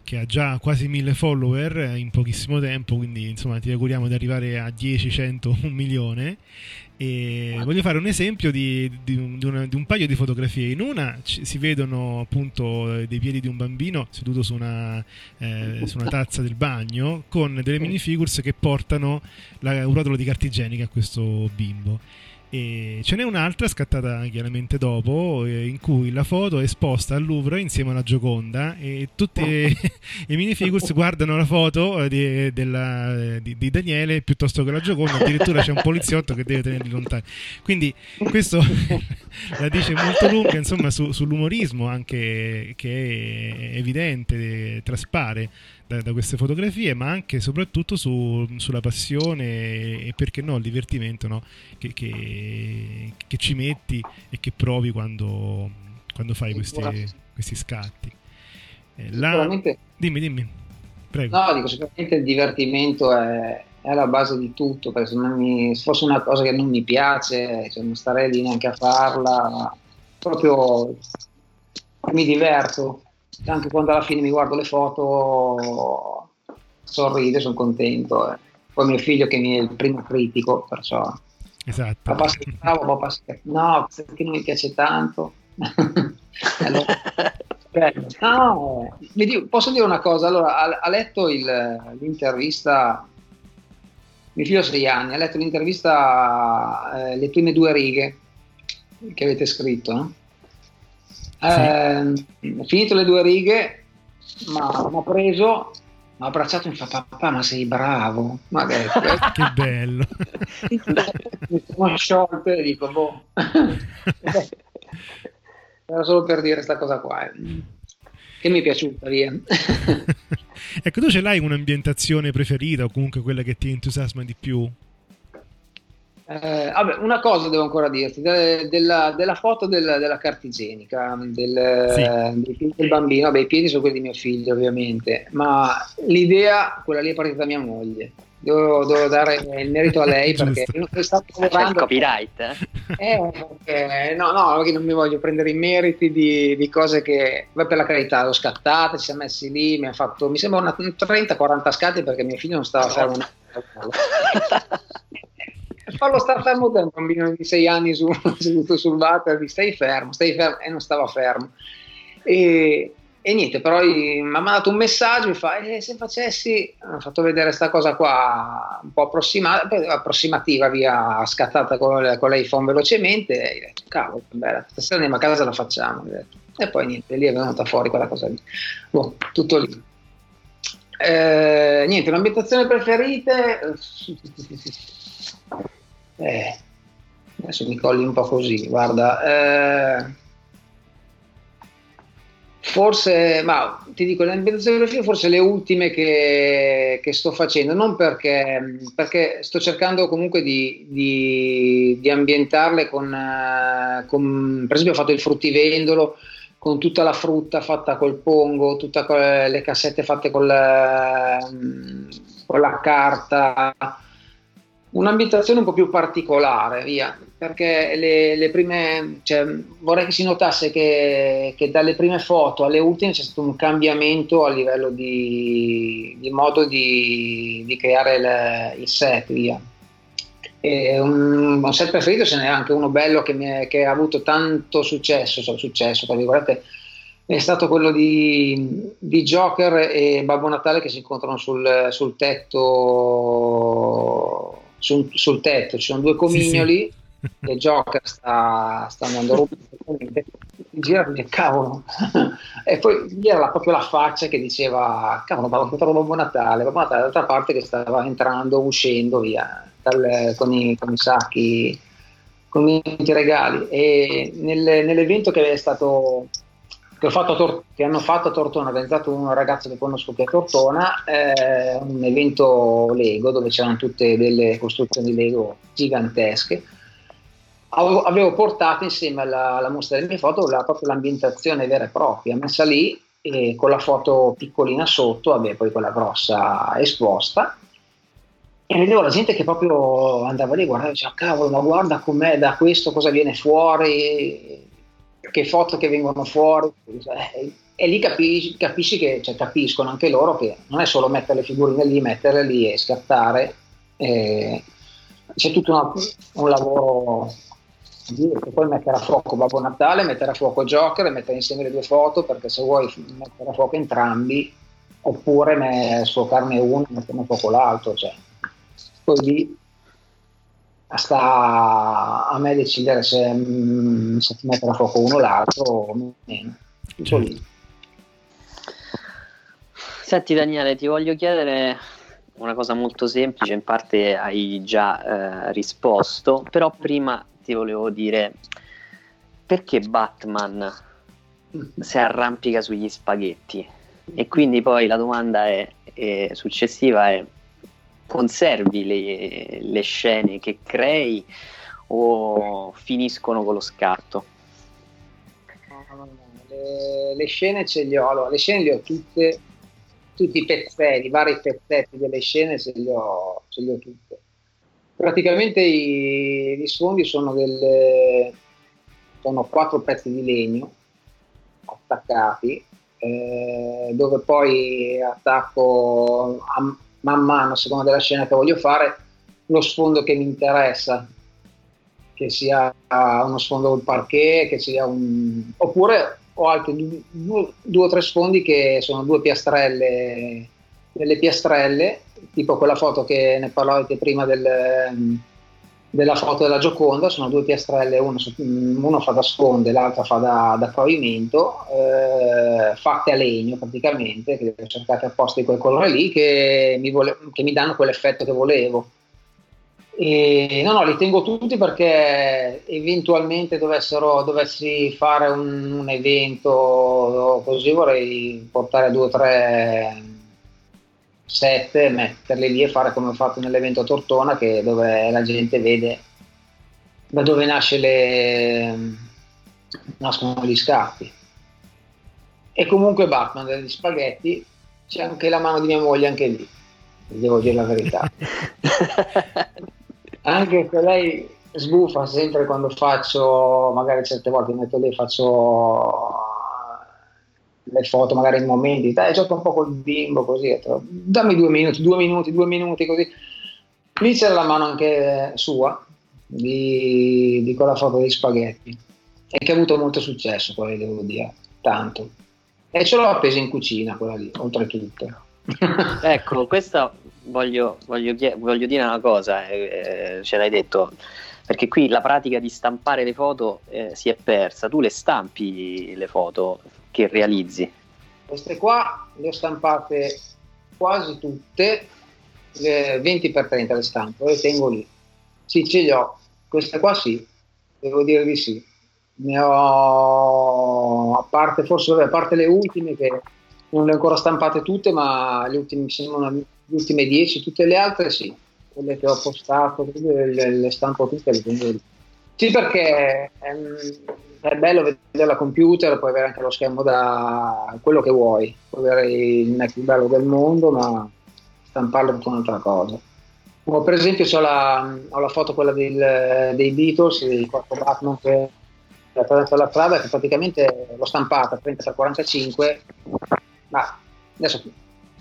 che ha già quasi mille follower in pochissimo tempo, quindi insomma ti auguriamo di arrivare a 10, 100, un milione. E voglio fare un esempio di, di, un, di, una, di, un, paio di fotografie. In una ci, si vedono appunto dei piedi di un bambino seduto su una, eh, su una tazza del bagno con delle minifigures che portano la, un rotolo di carta igienica a questo bimbo. E ce n'è un'altra scattata chiaramente dopo, eh, in cui la foto è esposta al Louvre insieme alla Gioconda e tutti i minifigures guardano la foto di, della, di, di, Daniele piuttosto che la Gioconda, addirittura c'è un poliziotto che deve tenerli lontani. Quindi questo la dice molto lunga insomma, su, sull'umorismo anche che è evidente, traspare da, da, queste fotografie, ma anche e soprattutto su, sulla passione e perché no il divertimento no? Che, che, che, ci metti e che provi quando, quando fai questi, questi scatti. Eh, la... Dimmi, dimmi. Prego. No, dico, sicuramente il divertimento è, è alla base di tutto, perché se, mi, se, fosse una cosa che non mi piace, cioè non starei lì neanche a farla, proprio mi diverto anche quando alla fine mi guardo le foto sorride, sono contento. Eh. Poi mio figlio che mi è il primo critico, perciò... Esatto. Papà sei bravo, papà sei... No, perché non mi piace tanto. allora, no, dico, posso dire una cosa? Allora, ha, ha letto il, l'intervista mio figlio ha sei anni, ha letto l'intervista, eh, le prime due righe che avete scritto, no? Eh, finito le due righe, mi ha preso, mi ha abbracciato e mi fa papà ma sei bravo. Ma che, che bello. mi sono sciolto e dico boh. Era solo per dire questa cosa qua. Eh. Che mi è piaciuta via. ecco, tu ce l'hai un'ambientazione preferita o comunque quella che ti entusiasma di più? Eh, vabbè, una cosa devo ancora dirti, de, della, della, foto del, della carta igienica, del, sì. del bambino, vabbè i piedi sono quelli di mio figlio ovviamente, ma l'idea, quella lì è partita da mia moglie. Devo, devo dare il merito a lei perché io stavo lavorando... copyright, eh? eh perché, no, no, perché non mi voglio prendere i meriti di, di cose che, beh, per la carità, l'ho scattata, ci siamo messi lì, mi ha fatto, mi sembra 30-40 scatti perché mio figlio non stava fermo. farlo stare fermo da un bambino di 6 anni su, seduto sul water, stai fermo, stai fermo, e non stava fermo. E, e niente, però mi ha mandato un messaggio, mi fa, eh, se facessi, ho fatto vedere questa cosa qua un po' approssima, approssimativa, via scattata con, con l'iPhone velocemente, e ho detto, cavolo, bella, stasera andiamo a casa la facciamo. E poi niente, lì è venuta fuori quella cosa lì. Boh, tutto lì. Eh, niente, un'ambientazione preferite eh, adesso mi colli un po' così, guarda. Eh, Forse, ma ti dico, le ambientazioni forse le ultime che, che sto facendo, non perché, perché sto cercando comunque di, di, di ambientarle con, eh, con, per esempio ho fatto il fruttivendolo con tutta la frutta fatta col pongo, tutte le cassette fatte con la, con la carta, un'ambientazione un po' più particolare, via, perché le, le prime, cioè, vorrei che si notasse che, che, dalle prime foto alle ultime c'è stato un cambiamento a livello di, di modo di, di creare il, il, set, via. E un, un set preferito ce n'è anche uno bello che, è, che ha avuto tanto successo, cioè, successo, tra virgolette, è stato quello di, di, Joker e Babbo Natale che si incontrano sul, sul tetto sul, sul tetto, ci sono due comignoli sì, sì. e Joker sta, sta andando a rompere gira e cavolo. E poi lì era proprio la faccia che diceva cavolo ma ho incontrato Babbo Natale Babbo Natale dall'altra parte che stava entrando uscendo via dal, con, i, con, i, sacchi con i regali. E nel, nell'evento che è stato che, Tor- che, hanno fatto a Tortona, organizzato un ragazzo che conosco che è a Tortona, eh, un evento Lego dove c'erano tutte delle costruzioni Lego gigantesche. Avevo, portato insieme alla, alla, mostra delle mie foto la, proprio l'ambientazione vera e propria, messa lì e con la foto piccolina sotto, vabbè, poi quella grossa esposta. E vedevo la gente che proprio andava lì, guardava e diceva, cavolo, ma guarda com'è da questo, cosa viene fuori che foto che vengono fuori, eh, e lì capisci, capisci che cioè, capiscono anche loro che non è solo mettere le figurine lì, metterle lì e scattare, eh, c'è tutto una, un lavoro che poi mettere a fuoco Babbo Natale, mettere a fuoco Joker e mettere insieme le due foto perché se vuoi mettere a fuoco entrambi oppure ne sfocarne uno e metterne a fuoco l'altro, cioè. poi lì sta a me decidere se, mm, se mettere a fuoco uno o l'altro o meno. Lì. Senti Daniele, ti voglio chiedere una cosa molto semplice, in parte hai già eh, risposto, però prima ti volevo dire perché Batman si arrampica sugli spaghetti? E quindi poi la domanda è, è successiva è conservi le, le scene che crei o finiscono con lo scatto? Le, le, scene ce le ho, allora, le scene le ho tutte, tutti i pezzetti, i vari pezzetti delle scene ce le ho, ce le ho tutte. Praticamente i, gli sfondi sono delle, sono quattro pezzi di legno attaccati, eh, dove poi attacco a, man mano, a seconda della scena che voglio fare, lo sfondo che mi interessa, che sia uno sfondo col parquet, che sia un... oppure ho altri due, due, o tre sfondi che sono due piastrelle, delle piastrelle, tipo quella foto che ne parlavate prima del della foto della Gioconda sono due piastrelle, uno, uno fa da sponde, l'altra fa da, da pavimento, eh, fatte a legno praticamente, che ho cercato apposta di quel colore lì, che mi, vole, che mi danno quell'effetto che volevo. E, no, no, li tengo tutti perché eventualmente dovessero, dovessi fare un, un evento così vorrei portare due o tre 7, metterle lì e fare come ho fatto nell'evento a Tortona, che dove la gente vede da dove nasce le, nascono gli scatti. E comunque Batman degli spaghetti c'è anche la mano di mia moglie anche lì, devo dire la verità. anche se lei sbuffa sempre quando faccio, magari certe volte metto lì, faccio le foto magari in momenti, dai gioca un po' col bimbo così, detto, dammi due minuti, due minuti, due minuti così. Lì c'era la mano anche sua di, di quella foto dei spaghetti e che ha avuto molto successo, quella devo dire, tanto. E ce l'ho appesa in cucina quella lì, oltretutto. ecco, questa voglio, voglio, voglio, dire una cosa, eh, ce l'hai detto, perché qui la pratica di stampare le foto eh, si è persa, tu le stampi le foto, che realizzi? Queste qua le ho stampate quasi tutte, 20x30 le stampo, le tengo lì. Sì, ce le ho. Queste qua sì, devo dire di sì. ne ho a parte forse a parte le ultime che non le ho ancora stampate tutte, ma le ultime, le ultime 10, tutte le altre sì, quelle che ho postato, le, le stampo tutte. Le sì, perché è, è bello vedere la computer, puoi avere anche lo schermo da quello che vuoi, puoi avere il Mac più bello del mondo, ma stamparlo è un'altra cosa. O per esempio ho la, ho la foto quella del, dei Beatles, il quarto Batman che attraverso la strada, che praticamente l'ho stampata 30x45, ma adesso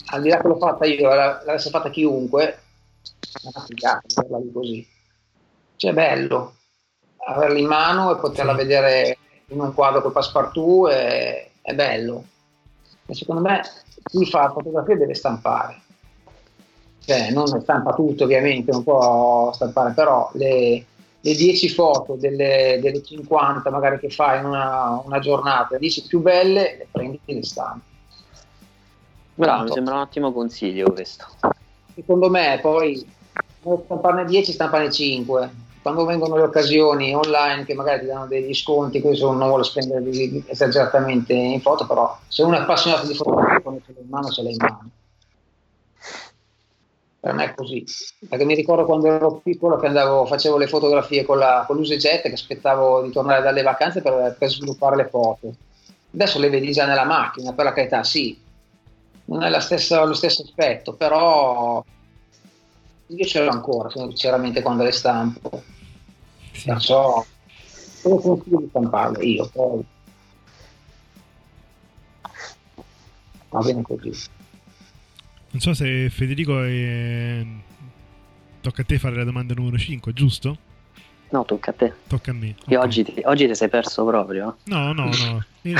al di là che l'ho fatta io, l'avesse fatta chiunque, è una figata così. Cioè bello averla in mano e poterla vedere in un quadro col passepartout è, è bello. E secondo me chi fa fotografia deve stampare cioè non stampa tutto ovviamente, non può stampare, però le, le 10 foto delle, delle, 50 magari che fai in una, una giornata, 10 più belle, le prendi e le stampi. Bravo, mi sembra un ottimo consiglio questo. Secondo me poi non stamparne 10, stampane 5. Quando vengono le occasioni online che magari ti danno degli sconti, questo non vuole spendere esageratamente in foto, però se uno è appassionato di fotografia, quando ce l'ha in mano, ce l'ha in mano per me è così. Perché mi ricordo quando ero piccolo che andavo, facevo le fotografie con, la, con l'UseJet che aspettavo di tornare dalle vacanze per, per, sviluppare le foto. Adesso le vedi già nella macchina, per la carità, sì, non è stessa, lo stesso aspetto, però io ce l'ho ancora, sinceramente, quando le stampo. Sì. Perciò, come consiglio di stamparle io, poi. Va bene così. Non so se Federico è... tocca a te fare la domanda numero 5, giusto? No, tocca a te. Tocca a me. Okay. oggi, ti, oggi ti sei perso proprio. No, no, no.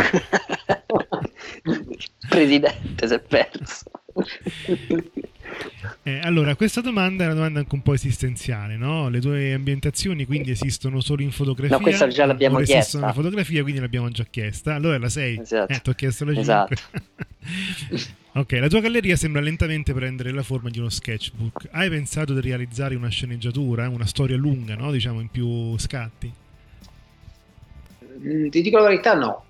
Presidente, si è perso. Eh, allora, questa domanda è una domanda anche un po' esistenziale, no? Le tue ambientazioni quindi esistono solo in fotografia? No, questa già l'abbiamo chiesta. esistono in fotografia, quindi l'abbiamo già chiesta. Allora la 6. Esatto. Eh, ti ho chiesto la 5. Esatto. ok, la tua galleria sembra lentamente prendere la forma di uno sketchbook. Hai pensato di realizzare una sceneggiatura, una storia lunga, no? Diciamo in più scatti? Mm, ti dico la verità, no.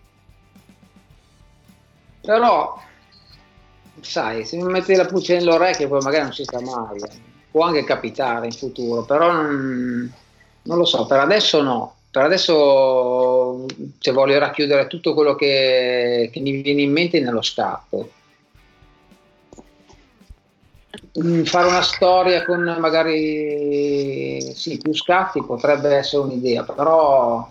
Però sai, se mi metti la pulce nell'orecchio poi magari non si sa mai, eh. può anche capitare in futuro, però non, non lo so, per adesso no, per adesso cioè, voglio racchiudere tutto quello che, che, mi viene in mente nello scatto. Mm, fare una storia con magari sì, più scatti potrebbe essere un'idea, però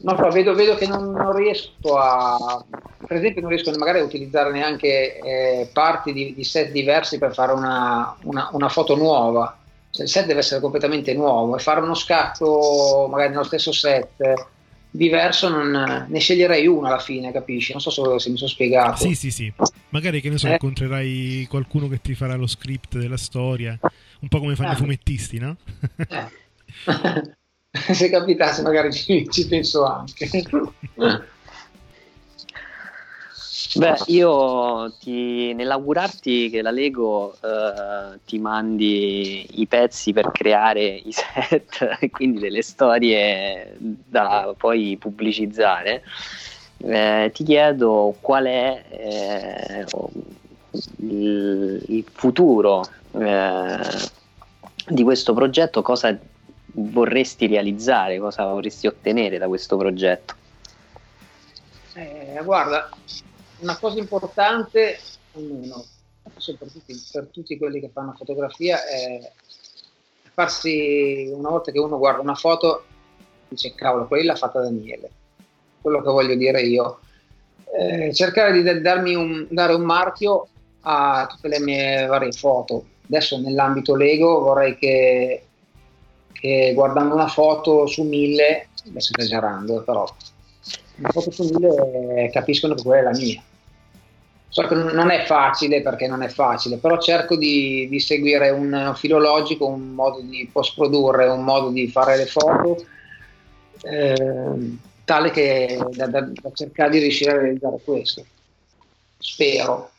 non so, vedo, vedo che non, non, riesco a, per esempio, non riesco magari a utilizzare neanche eh, parti di, di, set diversi per fare una, una, una foto nuova. Cioè, il set deve essere completamente nuovo e fare uno scatto magari nello stesso set diverso non, ne sceglierei uno alla fine, capisci? Non so se, se mi sono spiegato. Sì, sì, sì. Magari che ne so, eh. incontrerai qualcuno che ti farà lo script della storia, un po' come fanno eh. i fumettisti, no? eh. se capitasse magari ci, ci penso anche. Beh, io ti, nell'augurarti che la Lego eh, ti mandi i pezzi per creare i set e quindi delle storie da poi pubblicizzare, eh, ti chiedo qual è eh, il, il, futuro eh, di questo progetto, cosa vorresti realizzare, cosa vorresti ottenere da questo progetto? Eh, guarda, una cosa importante, almeno per tutti, per tutti quelli che fanno fotografia, è farsi, una volta che uno guarda una foto, dice cavolo, quella l'ha fatta Daniele, quello che voglio dire io. Eh, cercare di un, dare un marchio a tutte le mie varie foto. Adesso nell'ambito Lego vorrei che che guardando una foto su mille, adesso esagerando, però una foto su mille capiscono che quella è la mia. So che non è facile perché non è facile, però cerco di, di seguire un filo logico, un modo di post produrre, un modo di fare le foto, eh, tale che da, da, da cercare di riuscire a realizzare questo. Spero.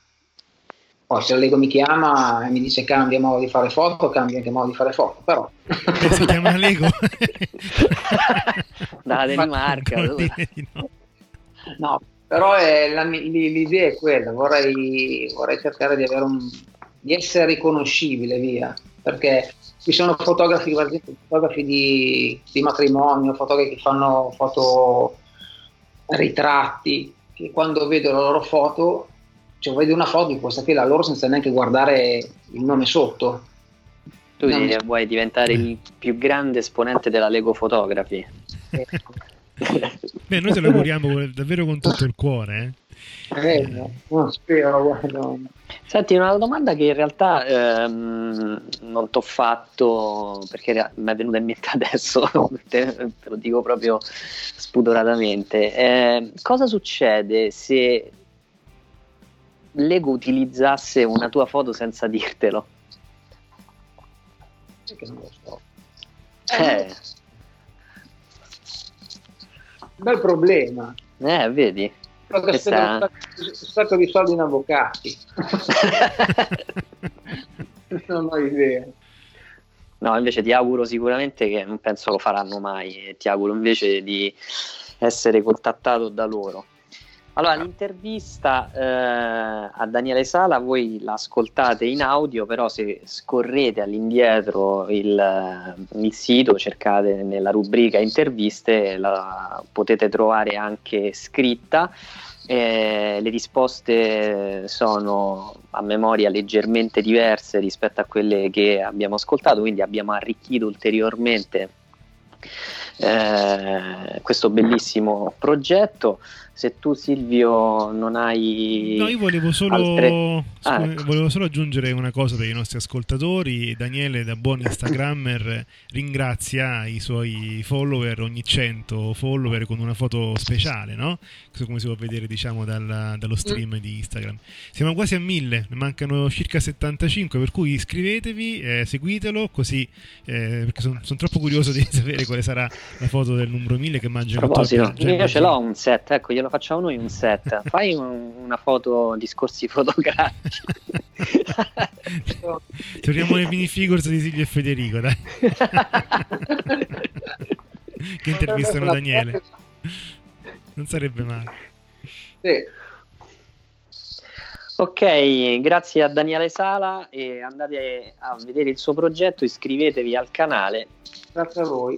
Poi se la Lego mi chiama e mi dice cambia modo di fare foto, cambia anche modo di fare foto, però... Si chiama Lego? Dalla Danimarca. Di no. No, però è la l'idea è quella, vorrei, vorrei cercare di, avere un, di essere riconoscibile, via, perché ci sono fotografi, per esempio, fotografi di, di matrimonio, fotografi che fanno foto ritratti, che quando vedo la loro foto, cioè vedo una foto di questa qui, la loro senza neanche guardare il nome sotto. Tu No. di- vuoi diventare il più grande esponente della Lego Photography. Beh, noi te lo auguriamo davvero con tutto il cuore. Eh. Eh, no, no, spero, guarda. Senti, una domanda che in realtà ehm, non t'ho fatto perché mi è venuta in mente adesso, te, te lo dico proprio spudoratamente. Eh, cosa succede se Lego utilizzasse una tua foto senza dirtelo? Che non lo so. Eh, Un bel problema. eh, vedi? Però che Questa- un sacco di soldi in avvocati. non ho idea. No, invece ti auguro sicuramente che non penso lo faranno mai, e ti auguro invece di essere contattato da loro. Allora, l'intervista eh, a Daniele Sala voi l'ascoltate in audio, però se scorrete all'indietro il, il sito, cercate nella rubrica interviste, la potete trovare anche scritta. Eh, le risposte sono a memoria leggermente diverse rispetto a quelle che abbiamo ascoltato, quindi abbiamo arricchito ulteriormente eh, questo bellissimo progetto. Se tu Silvio non hai No, io volevo solo, altre- Ah, scu- ecco. volevo solo aggiungere una cosa per i nostri ascoltatori. Daniele, da buon Instagrammer, ringrazia i suoi follower, ogni 100 follower con una foto speciale, no? Questo come si può vedere, diciamo, dal- dallo stream di Instagram. Siamo quasi a 1000, ne mancano circa 75, per cui iscrivetevi, eh, seguitelo, così, eh, perché sono troppo curioso di sapere quale sarà la foto del numero 1000 che A immagino proposito, tu già io ce l'ho un set, ecco, glielo facciamo noi un set. Fai un- una foto discorsi fotografici. Torniamo alle minifigures di Silvio e Federico, dai. che intervistano Daniele. Non sarebbe male. Sì. Ok, grazie a Daniele Sala e andate a vedere il suo progetto, iscrivetevi al canale. Grazie a voi.